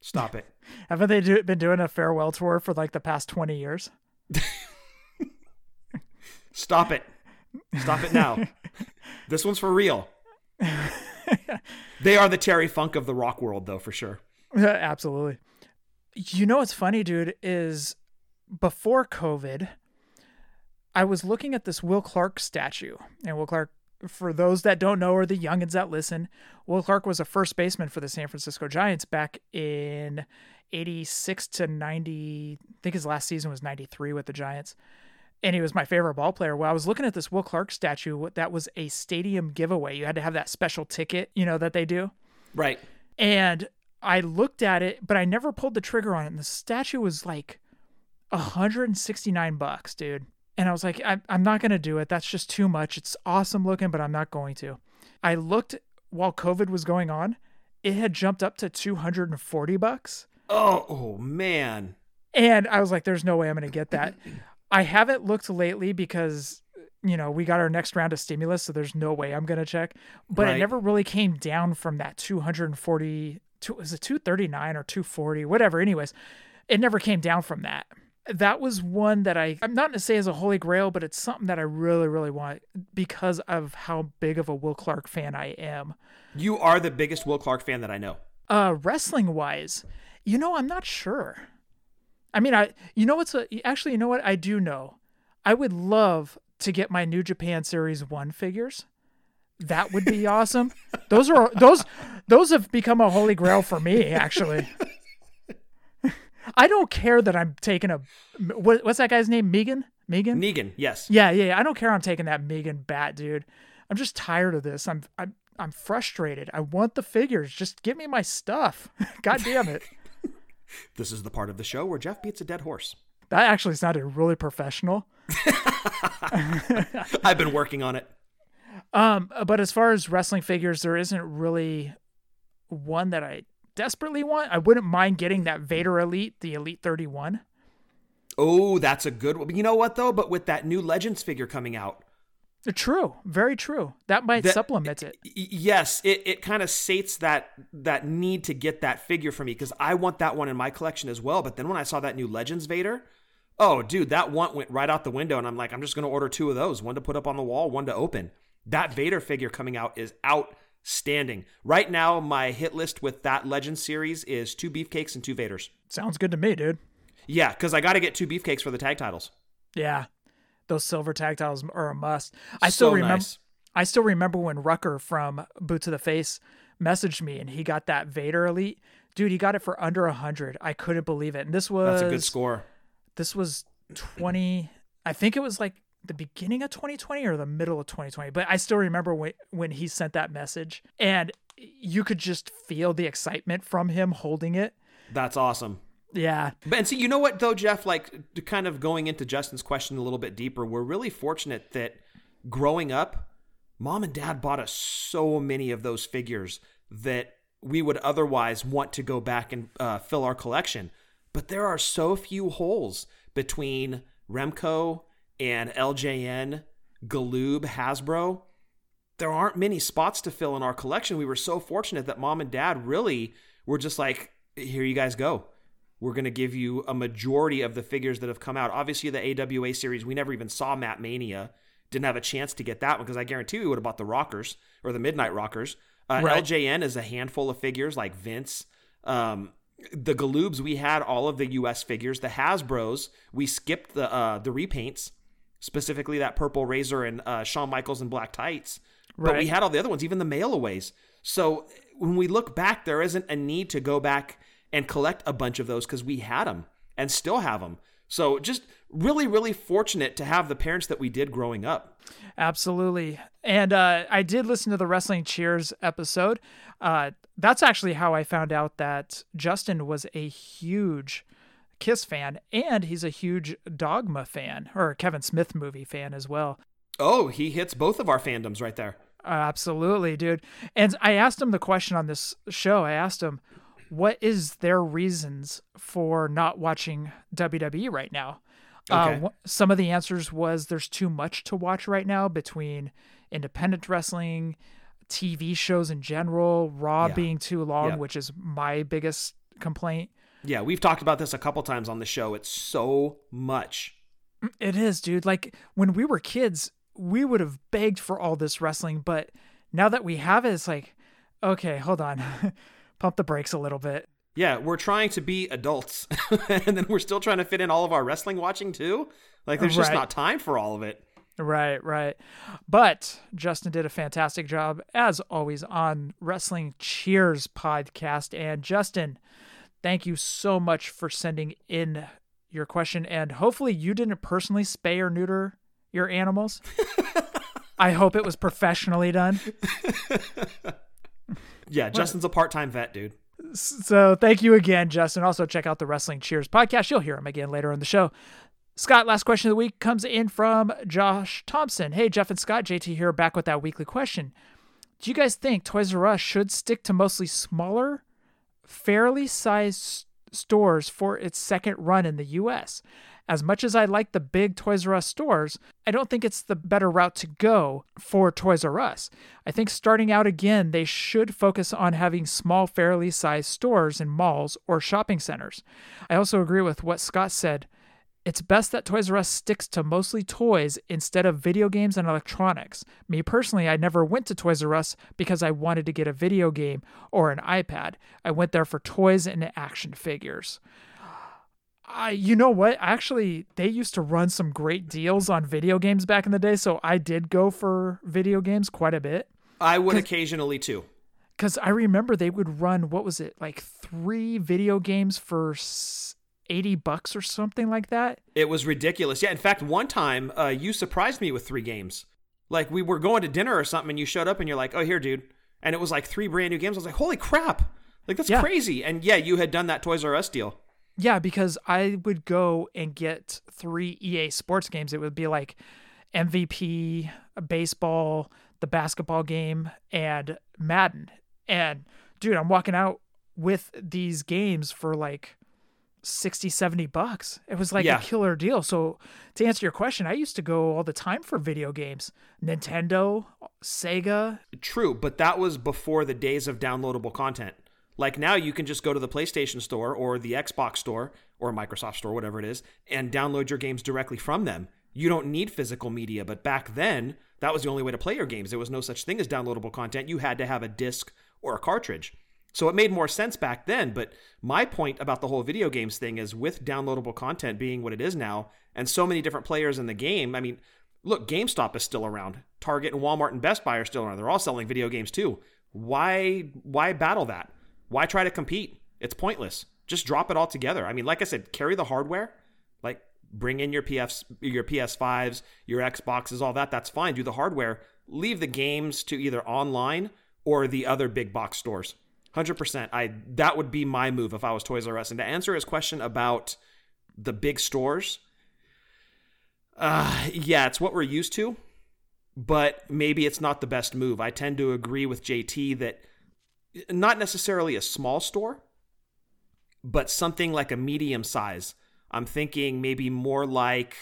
Speaker 1: Stop it.
Speaker 2: Haven't they do, been doing a farewell tour for like the past 20 years?
Speaker 1: Stop it. Stop it now. this one's for real. they are the Terry Funk of the rock world, though, for sure.
Speaker 2: Absolutely. You know what's funny, dude, is before COVID, I was looking at this Will Clark statue. And Will Clark, for those that don't know or the youngins that listen, Will Clark was a first baseman for the San Francisco Giants back in 86 to 90. I think his last season was 93 with the Giants. And he was my favorite ball player. Well, I was looking at this Will Clark statue. what- That was a stadium giveaway. You had to have that special ticket, you know, that they do.
Speaker 1: Right.
Speaker 2: And I looked at it, but I never pulled the trigger on it. And the statue was like 169 bucks, dude. And I was like, I, I'm not going to do it. That's just too much. It's awesome looking, but I'm not going to. I looked while COVID was going on, it had jumped up to 240 bucks.
Speaker 1: Oh, oh man.
Speaker 2: And I was like, there's no way I'm going to get that. I haven't looked lately because, you know, we got our next round of stimulus, so there's no way I'm going to check. But
Speaker 1: Right.
Speaker 2: it never really came down from that 240, two, was it 239 or 240, whatever. Anyways, it never came down from that. That was one that I, I'm not going to say as a holy grail, but it's something that I really, really want because of how big of a Will Clark fan I am.
Speaker 1: You are the biggest Will Clark fan that I know.
Speaker 2: Uh, wrestling wise, you know, I'm not sure. I mean, I, you know, what's a, actually, you know what? I do know. I would love to get my New Japan Series 1 figures. That would be awesome. Those are, those, those have become a holy grail for me, actually. I don't care that I'm taking a, what, what's that guy's name? Megan? Megan?
Speaker 1: Negan, yes.
Speaker 2: Yeah, yeah, yeah. I don't care. I'm taking that Megan bat, dude. I'm just tired of this. I'm, I'm, I'm frustrated. I want the figures. Just give me my stuff. God damn it.
Speaker 1: This is the part of the show where Jeff beats a dead horse.
Speaker 2: That actually sounded really professional.
Speaker 1: I've been working on it.
Speaker 2: Um, but as far as wrestling figures, there isn't really one that I desperately want. I wouldn't mind getting that Vader Elite, the Elite 31.
Speaker 1: Oh, that's a good one. You know what though? But with that new Legends figure coming out, uh,
Speaker 2: True, very true. That might
Speaker 1: That-
Speaker 2: supplement it.
Speaker 1: yes, it, it kind of sates that that need to get that figure for me because I want that one in my collection as well. But then when I saw that new Legends Vader, oh dude, that one went right out the window, and I'm like, I'm just gonna order two of those, one to put up on the wall, one to open. That Vader figure coming out is outstanding. Right now, my hit list with that Legend series is two beefcakes and two Vaders.
Speaker 2: Sounds good to me, dude.
Speaker 1: Yeah, because I got to get two beefcakes for the tag titles.
Speaker 2: Yeah, those silver tag titles are a must. I
Speaker 1: So
Speaker 2: still remember.
Speaker 1: nice.
Speaker 2: I still remember when Rucker from Boot to the Face messaged me and he got that Vader Elite. Dude, he got it for under a hundred. I couldn't believe it. And this was
Speaker 1: That's a good score.
Speaker 2: This was twenty. I think it was like the beginning of 2020 or the middle of 2020. But I still remember when when he sent that message, and you could just feel the excitement from him holding it.
Speaker 1: That's awesome.
Speaker 2: Yeah,
Speaker 1: But and see, you know what though, Jeff? Like kind of going into Justin's question a little bit deeper, we're really fortunate that growing up, mom and dad bought us so many of those figures that we would otherwise want to go back and uh, fill our collection. But there are so few holes between Remco and LJN, Galoob, Hasbro. There aren't many spots to fill in our collection. We were so fortunate that mom and dad really were just like, here you guys go we're going to give you a majority of the figures that have come out. Obviously, the AWA series, we never even saw Mat Mania. Didn't have a chance to get that one because I guarantee we would have bought the Rockers or the Midnight Rockers. Uh,
Speaker 2: Right.
Speaker 1: LJN is a handful of figures like Vince. Um, the Galoobs, we had all of the US figures. The Hasbros, we skipped the uh, the repaints, specifically that Purple Razor and uh, Shawn Michaels and Black Tights. Right. But we had all the other ones, even the mailaways. So when we look back, there isn't a need to go back and collect a bunch of those because we had them and still have them. So just really, really fortunate to have the parents that we did growing up.
Speaker 2: Absolutely. And uh, I did listen to the Wrestling Cheers episode. Uh, that's actually how I found out that Justin was a huge Kiss fan and he's a huge Dogma fan or Kevin Smith movie fan as well.
Speaker 1: Oh, he hits both of our fandoms right there.
Speaker 2: Uh, absolutely, dude. And I asked him the question on this show. I asked him, what is their reasons for not watching WWE right now?
Speaker 1: Okay.
Speaker 2: Uh, some of the answers was there's too much to watch right now between independent wrestling, TV shows in general, Raw
Speaker 1: Yeah.
Speaker 2: being too long,
Speaker 1: Yeah.
Speaker 2: which is my biggest complaint.
Speaker 1: Yeah, we've talked about this a couple times on the show. It's so much.
Speaker 2: It is, dude. Like when we were kids, we would have begged for all this wrestling, but now that we have it, it's like, okay, hold on, pump the brakes a little bit.
Speaker 1: Yeah, we're trying to be adults, and then we're still trying to fit in all of our wrestling watching too. Like, there's just not time for all of it.
Speaker 2: Right, right. But Justin did a fantastic job, as always, on Wrestling Cheers podcast. And Justin, thank you so much for sending in your question. And hopefully, you didn't personally spay or neuter your animals. I hope it was professionally done.
Speaker 1: Yeah, Justin's a part time vet, dude.
Speaker 2: So thank you again, Justin. Also, check out the Wrestling Cheers podcast. You'll hear him again later in the show. Scott, last question of the week comes in from Josh Thompson. Hey, Jeff and Scott, JT here, back with that weekly question. Do you guys think Toys R Us should stick to mostly smaller, fairly sized stores for its second run in the US? As much as I like the big Toys R Us stores, I don't think it's the better route to go for Toys R Us. I think starting out again, they should focus on having small, fairly sized stores in malls or shopping centers. I also agree with what Scott said. It's best that Toys R Us sticks to mostly toys instead of video games and electronics. Me personally, I never went to Toys R Us because I wanted to get a video game or an iPad. I went there for toys and action figures. I, you know what? Actually, they used to run some great deals on video games back in the day, so I did go for video games quite a bit.
Speaker 1: I would occasionally too.
Speaker 2: Because I remember they would run, what was it, like three video games for 80 bucks or something like that?
Speaker 1: It was ridiculous. Yeah, in fact, one time uh, you surprised me with three games. Like we were going to dinner or something, and you showed up, and you're like, "Oh, here, dude," and it was like three brand new games. I was like, "Holy crap!" Like that's
Speaker 2: Yeah.
Speaker 1: crazy. And yeah, you had done that Toys R Us deal.
Speaker 2: Yeah, because I would go and get three EA sports games. It would be like MVP, baseball, the basketball game, and Madden. And dude, I'm walking out with these games for like 60, 70 bucks. It was like
Speaker 1: Yeah.
Speaker 2: a killer deal. So to answer your question, I used to go all the time for video games. Nintendo, Sega.
Speaker 1: True, but that was before the days of downloadable content. Like now, you can just go to the PlayStation Store or the Xbox Store or Microsoft Store, whatever it is, and download your games directly from them. You don't need physical media, but back then, that was the only way to play your games. There was no such thing as downloadable content. You had to have a disc or a cartridge. So it made more sense back then. But my point about the whole video games thing is with downloadable content being what it is now, and so many different players in the game, I mean, look, GameStop is still around. Target and Walmart and Best Buy are still around. They're all selling video games too. Why why battle that? Why try to compete? It's pointless. Just drop it all together. I mean, like I said, carry the hardware. Like bring in your PS your PS5s, your Xboxes, all that. That's fine. Do the hardware. Leave the games to either online or the other big box stores. 100%. I that would be my move if I was Toys R Us. And to answer his question about the big stores, uh, yeah, it's what we're used to, but maybe it's not the best move. I tend to agree with JT that not necessarily a small store, but something like a medium size. I'm thinking maybe more like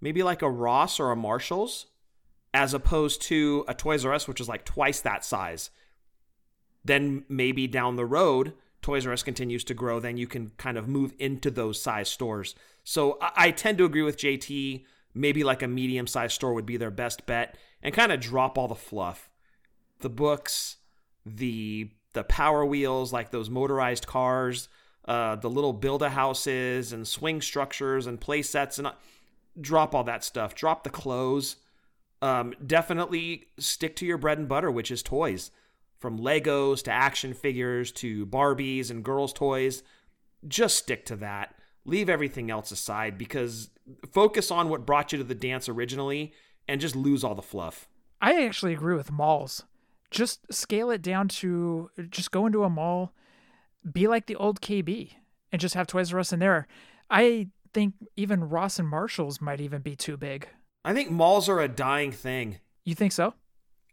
Speaker 1: maybe like a Ross or a Marshalls as opposed to a Toys R Us which is like twice that size. Then maybe down the road Toys R Us continues to grow, then you can kind of move into those size stores. So I, I tend to agree with JT. Maybe like a medium sized store would be their best bet and kind of drop all the fluff. The books, the the power wheels, like those motorized cars, uh, the little build a houses and swing structures and play sets and uh, drop all that stuff. Drop the clothes. Um, definitely stick to your bread and butter, which is toys from Legos to action figures to Barbies and girls' toys. Just stick to that. Leave everything else aside because focus on what brought you to the dance originally and just lose all the fluff.
Speaker 2: I actually agree with malls. Just scale it down to just go into a mall, be like the old KB, and just have Toys R Us in there. I think even Ross and Marshalls might even be too big.
Speaker 1: I think malls are a dying thing.
Speaker 2: You think so?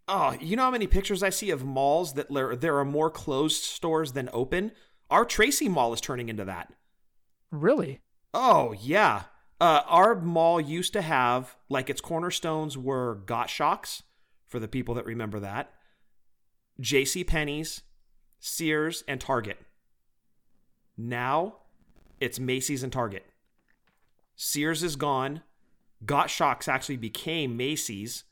Speaker 1: Oh, you know how many pictures I see of malls that there, there are more closed stores than open? Our Tracy Mall is turning into that.
Speaker 2: Really?
Speaker 1: Oh, yeah. Uh, our mall used to have, like, its cornerstones were Gottschalks, for the people that remember that, J.C. Penney's, Sears, and Target. Now, it's Macy's and Target. Sears is gone. Gottschalks actually became Macy's.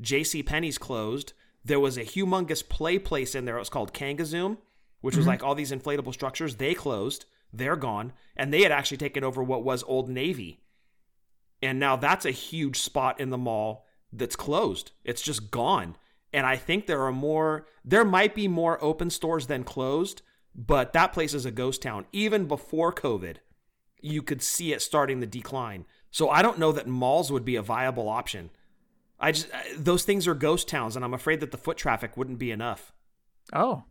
Speaker 1: J.C. Penney's closed. There was a humongous play place in there. It was called Kangazoom, which was
Speaker 2: Mhm.
Speaker 1: like all these inflatable structures. They closed. They're gone. And they had actually taken over what was Old Navy. And now that's a huge spot in the mall that's closed. It's just gone. And I think there are more, there might be more open stores than closed, but that place is a ghost town. Even before COVID, you could see it starting the decline. So I don't know that malls would be a viable option. I just, uh, those things are ghost towns, and I'm afraid that the foot traffic wouldn't be enough.
Speaker 2: Oh.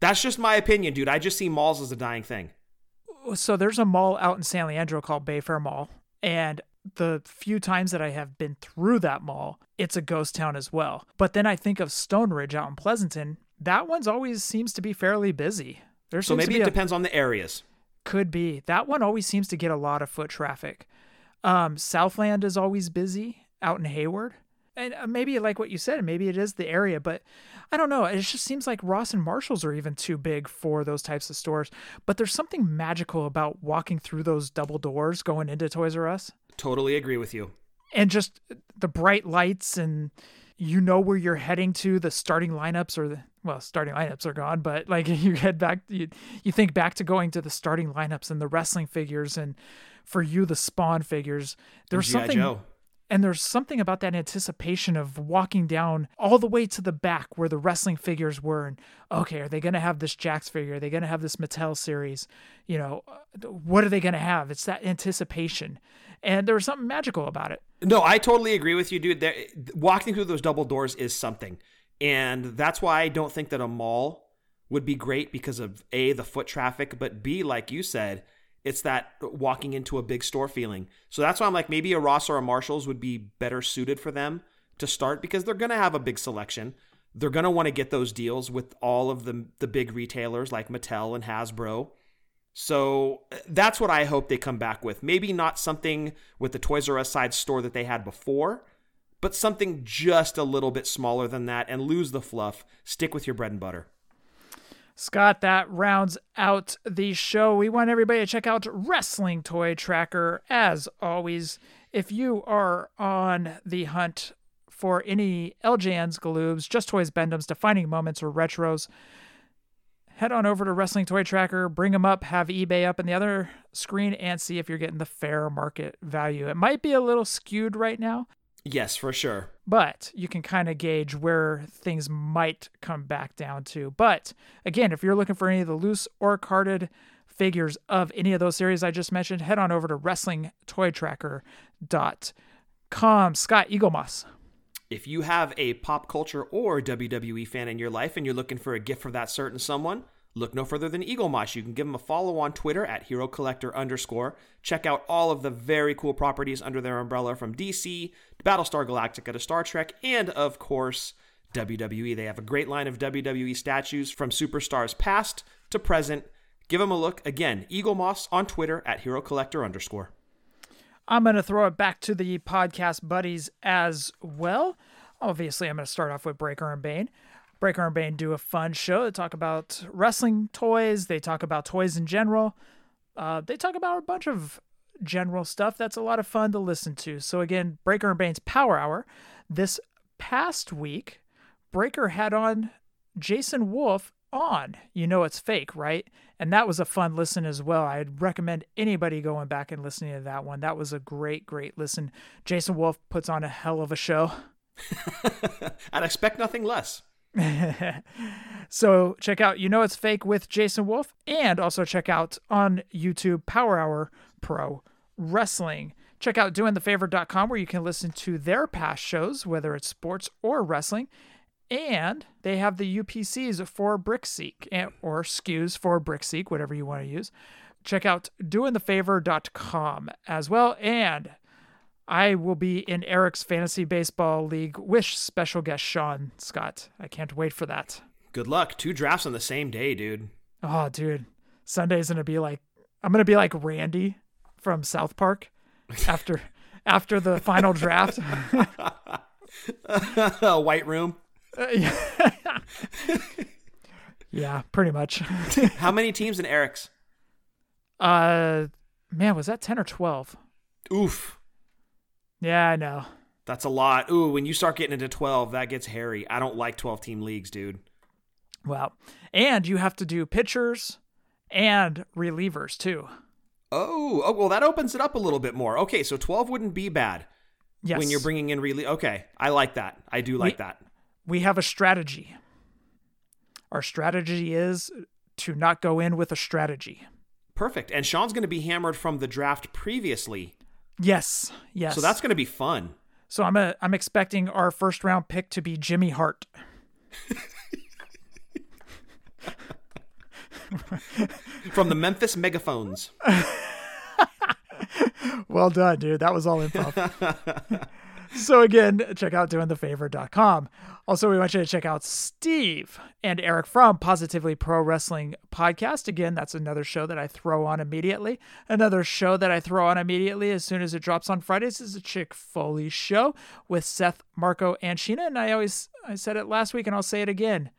Speaker 1: That's just my opinion, dude. I just see malls as a dying thing.
Speaker 2: So there's a mall out in San Leandro called Bayfair Mall. And the few times that I have been through that mall, it's a ghost town as well. But then I think of Stoneridge out in Pleasanton. That one's always seems to be fairly busy. There
Speaker 1: So maybe it
Speaker 2: a-
Speaker 1: depends on the areas.
Speaker 2: Could be. That one always seems to get a lot of foot traffic. Um, Southland is always busy out in Hayward. And uh, maybe like what you said, maybe it is the area, but I don't know. It just seems like Ross and Marshalls are even too big for those types of stores. But there's something magical about walking through those double doors going into Toys R Us
Speaker 1: Totally agree with you.
Speaker 2: and just the bright lights and you know where you're heading to the starting lineups or the well starting lineups are gone but like you head back you, you think back to going to the starting lineups and the wrestling figures and for you the spawn figures there's something
Speaker 1: Joe.
Speaker 2: And there's something about that anticipation of walking down all the way to the back where the wrestling figures were and okay are they going to have this Jakks figure? Are they going to have this mattel series? You know what are they going to have? It's that anticipation. And there was something magical about it.
Speaker 1: No, I totally agree with you, dude. There, walking through those double doors is something, and that's why I don't think that a mall would be great because of a the foot traffic, but b like you said, it's that walking into a big store feeling. So that's why I'm like maybe a Ross or a Marshalls would be better suited for them to start because they're gonna have a big selection. They're gonna want to get those deals with all of the the big retailers like Mattel and Hasbro. So uh, that's what I hope they come back with. Maybe not something with the Toys R Us side store that they had before, but something just a little bit smaller than that and lose the fluff. Stick with your bread and butter.
Speaker 2: Scott, that rounds out the show. We want everybody to check out Wrestling Toy Tracker. As always, if you are on the hunt for any LJNs, Galoobs, Just Toys, Bend-Ems, Defining Moments, or Retros, head on over to Wrestling Toy Tracker, bring them up, have eBay up in the other screen, and see if you're getting the fair market value. It might be a little skewed right now,
Speaker 1: Yes, for sure.
Speaker 2: but you can kind of gauge where things might come back down to. But again, if you're looking for any of the loose or carded figures of any of those series I just mentioned, head on over to WrestlingToyTracker.com. Scott Eaglemoss.
Speaker 1: If you have a pop culture or WWE fan in your life and you're looking for a gift for that certain someone, look no further than Eaglemoss. You can give them a follow on Twitter at Hero Collector underscore. Check out all of the very cool properties under their umbrella from DC to Battlestar Galactica to Star Trek, and of course, WWE. They have a great line of WWE statues from superstars past to present. Give them a look. Again, Eaglemoss on Twitter at Hero Collector underscore.
Speaker 2: I'm going to throw it back to the podcast buddies as well. Obviously, I'm going to start off with Breaker and Bane. Breaker and Bane do a fun show. They talk about wrestling toys. They talk about toys in general. Uh, they talk about a bunch of general stuff that's a lot of fun to listen to. So again, Breaker and Bane's Power Hour. This past week, Breaker had on Jason Wolf on. You know it's fake, right? And that was a fun listen as well. I'd recommend anybody going back and listening to that one. That was a great, great listen. Jason Wolf puts on a hell of a show.
Speaker 1: I'd expect nothing less.
Speaker 2: so check out You Know It's Fake with Jason Wolf and also check out on YouTube Power Hour Pro Wrestling. Check out doingthefavor.com where you can listen to their past shows, whether it's sports or wrestling. And they have the UPCs for Brickseek and, or SKUs for Brickseek, whatever you want to use. Check out doingthefavor.com as well. And I will be in Eric's Fantasy Baseball League with special guest Sean Scott. I can't wait for that.
Speaker 1: Good luck. Two drafts on the same day, dude.
Speaker 2: Oh, dude. Sunday's going to be like, I'm going to be like Randy from South Park after after the final draft.
Speaker 1: White room.
Speaker 2: Uh, yeah. yeah, pretty much.
Speaker 1: How many teams in Eric's?
Speaker 2: Uh, man, was that ten or twelve?
Speaker 1: Oof.
Speaker 2: Yeah, I know.
Speaker 1: That's a lot. Ooh, when you start getting into twelve, that gets hairy. I don't like twelve team leagues, dude.
Speaker 2: Well, and you have to do pitchers and relievers too.
Speaker 1: Oh, oh, well, that opens it up a little bit more. Okay, so twelve wouldn't be bad.
Speaker 2: Yes.
Speaker 1: When you're bringing in relief. Okay, I like that. I do like
Speaker 2: we,
Speaker 1: that.
Speaker 2: We have a strategy. Our strategy is to not go in with a strategy.
Speaker 1: Perfect. And Sean's going to be hammered from the draft previously.
Speaker 2: Yes. Yes.
Speaker 1: So that's going to be fun.
Speaker 2: So I'm a, I'm expecting our first round pick to be Jimmy Hart.
Speaker 1: from the Memphis Megaphones.
Speaker 2: well done, dude. That was all improv. so again, check out doingthefavor.com. Also, we want you to check out Steve and Eric from Positively Pro Wrestling Podcast. Again, that's another show that I throw on immediately. Another show that I throw on immediately as soon as it drops on Fridays is a Chick Foley show with Seth, Marco, and Sheena. And I always I said it last week and I'll say it again.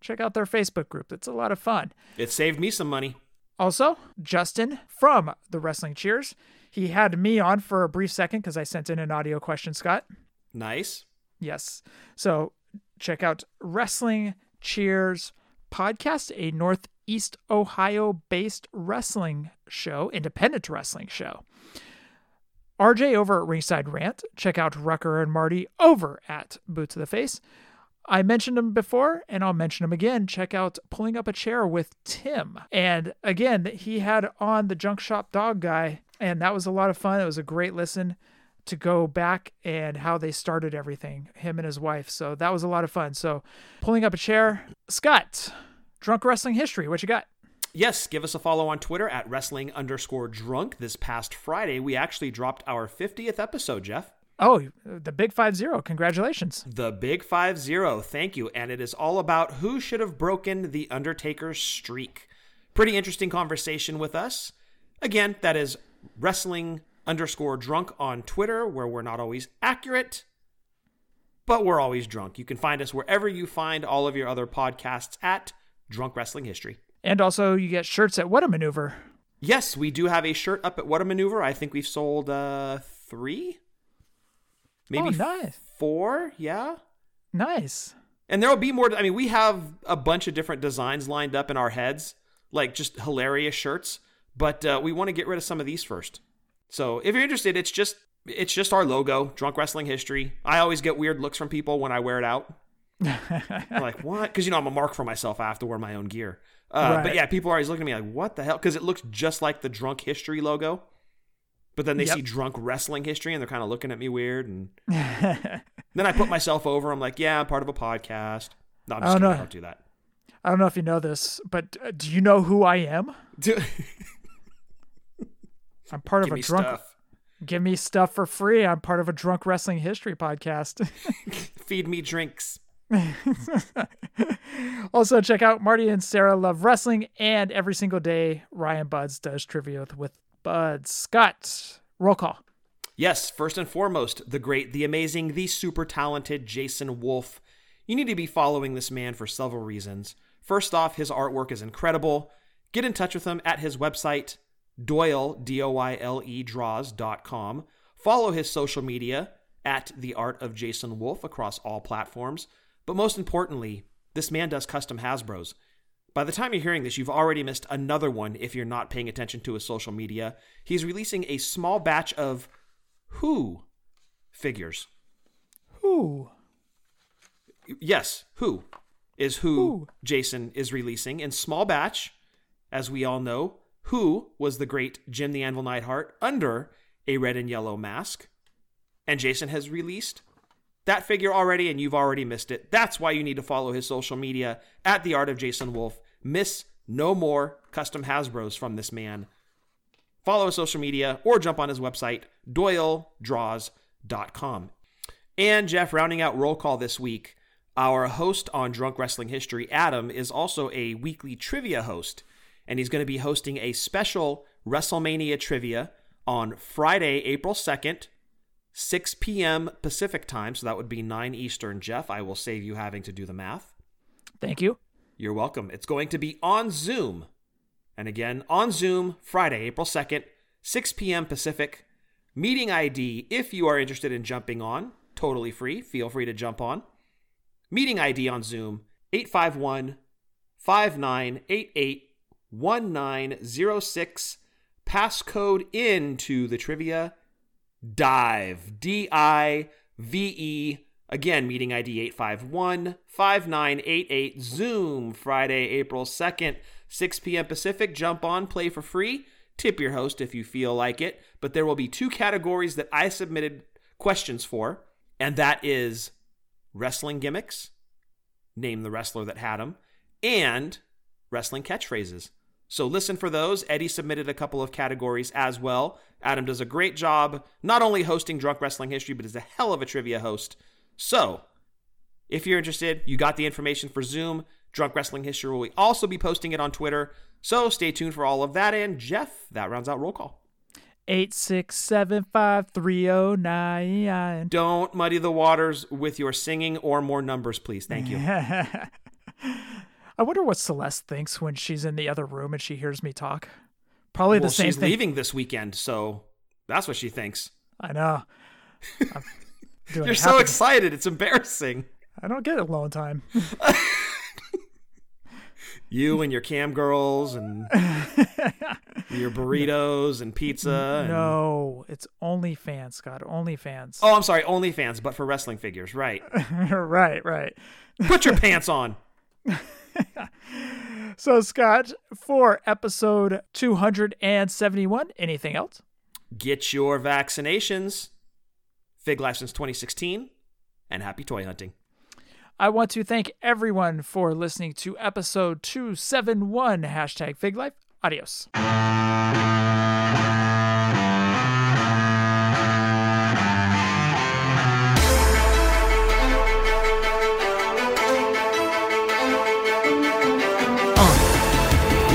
Speaker 2: Check out their Facebook group. It's a lot of fun.
Speaker 1: It saved me some money.
Speaker 2: Also, Justin from the Wrestling Cheers. He had me on for a brief second because I sent in an audio question, Scott.
Speaker 1: Nice.
Speaker 2: Yes. So check out Wrestling Cheers podcast, a Northeast Ohio based wrestling show, independent wrestling show. RJ over at Ringside Rant. Check out Rucker and Marty over at Boots of the Face. I mentioned him before and I'll mention him again. Check out Pulling Up a Chair with Tim. And again, he had on the Junk Shop Dog guy, and that was a lot of fun. It was a great listen to go back and how they started everything, him and his wife. So that was a lot of fun. So Pulling Up a Chair, Scott, Drunk Wrestling History, what you got?
Speaker 1: Yes, give us a follow on Twitter at wrestling underscore drunk. This past Friday, we actually dropped our 50th episode, Jeff.
Speaker 2: Oh, the Big Five Zero. Congratulations.
Speaker 1: The Big Five Zero. Thank you. And it is all about who should have broken The Undertaker's streak. Pretty interesting conversation with us. Again, that is wrestling underscore drunk on Twitter, where we're not always accurate, but we're always drunk. You can find us wherever you find all of your other podcasts at Drunk Wrestling History.
Speaker 2: And also, you get shirts at What a Maneuver.
Speaker 1: Yes, we do have a shirt up at What a Maneuver. I think we've sold uh, three maybe
Speaker 2: oh, nice.
Speaker 1: four. Yeah.
Speaker 2: Nice.
Speaker 1: And there will be more. I mean, we have a bunch of different designs lined up in our heads, like just hilarious shirts. But uh, we want to get rid of some of these first. So if you're interested, it's just it's just our logo, Drunk Wrestling History. I always get weird looks from people when I wear it out. like what? Because you know I'm a mark for myself. I have to wear my own gear. Uh, right. But yeah, people are always looking at me like, "What the hell?" Because it looks just like the Drunk History logo. But then they yep. see drunk wrestling history and they're kind of looking at me weird. And then I put myself over. I'm like, yeah, I'm part of a podcast. No, I'm just kidding. I don't do that.
Speaker 2: I don't know if you know this, but uh, do you know who I am? I'm part of a drunk. Stuff. Give me stuff for free. I'm part of a drunk wrestling history podcast.
Speaker 1: Feed me drinks.
Speaker 2: also, check out Marty and Sarah Love Wrestling, and every single day, Ryan Buds does trivia with, with Bud Scott. Roll call.
Speaker 1: Yes, first and foremost, the great, the amazing, the super talented Jason Wolf. You need to be following this man for several reasons. First off, his artwork is incredible. Get in touch with him at his website, Doyle, D O Y L E, draws.com. Follow his social media at The Art of Jason Wolf across all platforms. But most importantly, this man does custom Hasbros. By the time you're hearing this, you've already missed another one if you're not paying attention to his social media. He's releasing a small batch of Who figures.
Speaker 2: Who?
Speaker 1: Yes, Who is who,
Speaker 2: Who?
Speaker 1: Jason is releasing in small batch. As we all know, Who was the great Jim the Anvil Neidhart under a red and yellow mask. And Jason has released that figure already, and you've already missed it. That's why you need to follow his social media at the Art of Jason Wolf. Miss no more custom Hasbros from this man. Follow his social media or jump on his website, doyledraws.com. And Jeff, rounding out roll call this week, our host on Drunk Wrestling History, Adam, is also a weekly trivia host. And he's going to be hosting a special WrestleMania trivia on Friday, April 2nd, 6 p.m. Pacific time. So that would be 9 Eastern, Jeff. I will save you having to do the math.
Speaker 2: Thank you.
Speaker 1: You're welcome. It's going to be on Zoom. And again, on Zoom, Friday, April 2nd, 6 p.m. Pacific. Meeting ID, if you are interested in jumping on, totally free. Feel free to jump on. Meeting ID on Zoom, 851 5988 1906. Passcode into the trivia dive. D I V E. Again, meeting ID 851 5988. Zoom, Friday, April 2nd, 6 p.m. Pacific. Jump on, play for free. Tip your host if you feel like it. But there will be two categories that I submitted questions for, and that is wrestling gimmicks, name the wrestler that had them, and wrestling catchphrases. So listen for those. Eddie submitted a couple of categories as well. Adam does a great job, not only hosting Drunk Wrestling History, but is a hell of a trivia host. So, if you're interested, you got the information for Zoom. Drunk Wrestling History will also be posting it on Twitter. So stay tuned for all of that. And Jeff, that rounds out roll call.
Speaker 2: Eight six seven five three zero nine.
Speaker 1: Don't muddy the waters with your singing or more numbers, please. Thank you.
Speaker 2: I wonder what Celeste thinks when she's in the other room and she hears me talk. Probably
Speaker 1: well,
Speaker 2: the same thing.
Speaker 1: she's
Speaker 2: thing.
Speaker 1: leaving this weekend, so that's what she thinks.
Speaker 2: I know.
Speaker 1: You're so excited. It's embarrassing.
Speaker 2: I don't get alone time.
Speaker 1: You and your cam girls and your burritos and pizza. And...
Speaker 2: No, it's OnlyFans, Scott. OnlyFans.
Speaker 1: Oh, I'm sorry, OnlyFans, but for wrestling figures, right?
Speaker 2: right, right.
Speaker 1: Put your pants on.
Speaker 2: So, Scott, for episode 271, anything else?
Speaker 1: Get your vaccinations. Fig Life since 2016, and happy toy hunting.
Speaker 2: I want to thank everyone for listening to episode 271, hashtag Fig Life. Adios.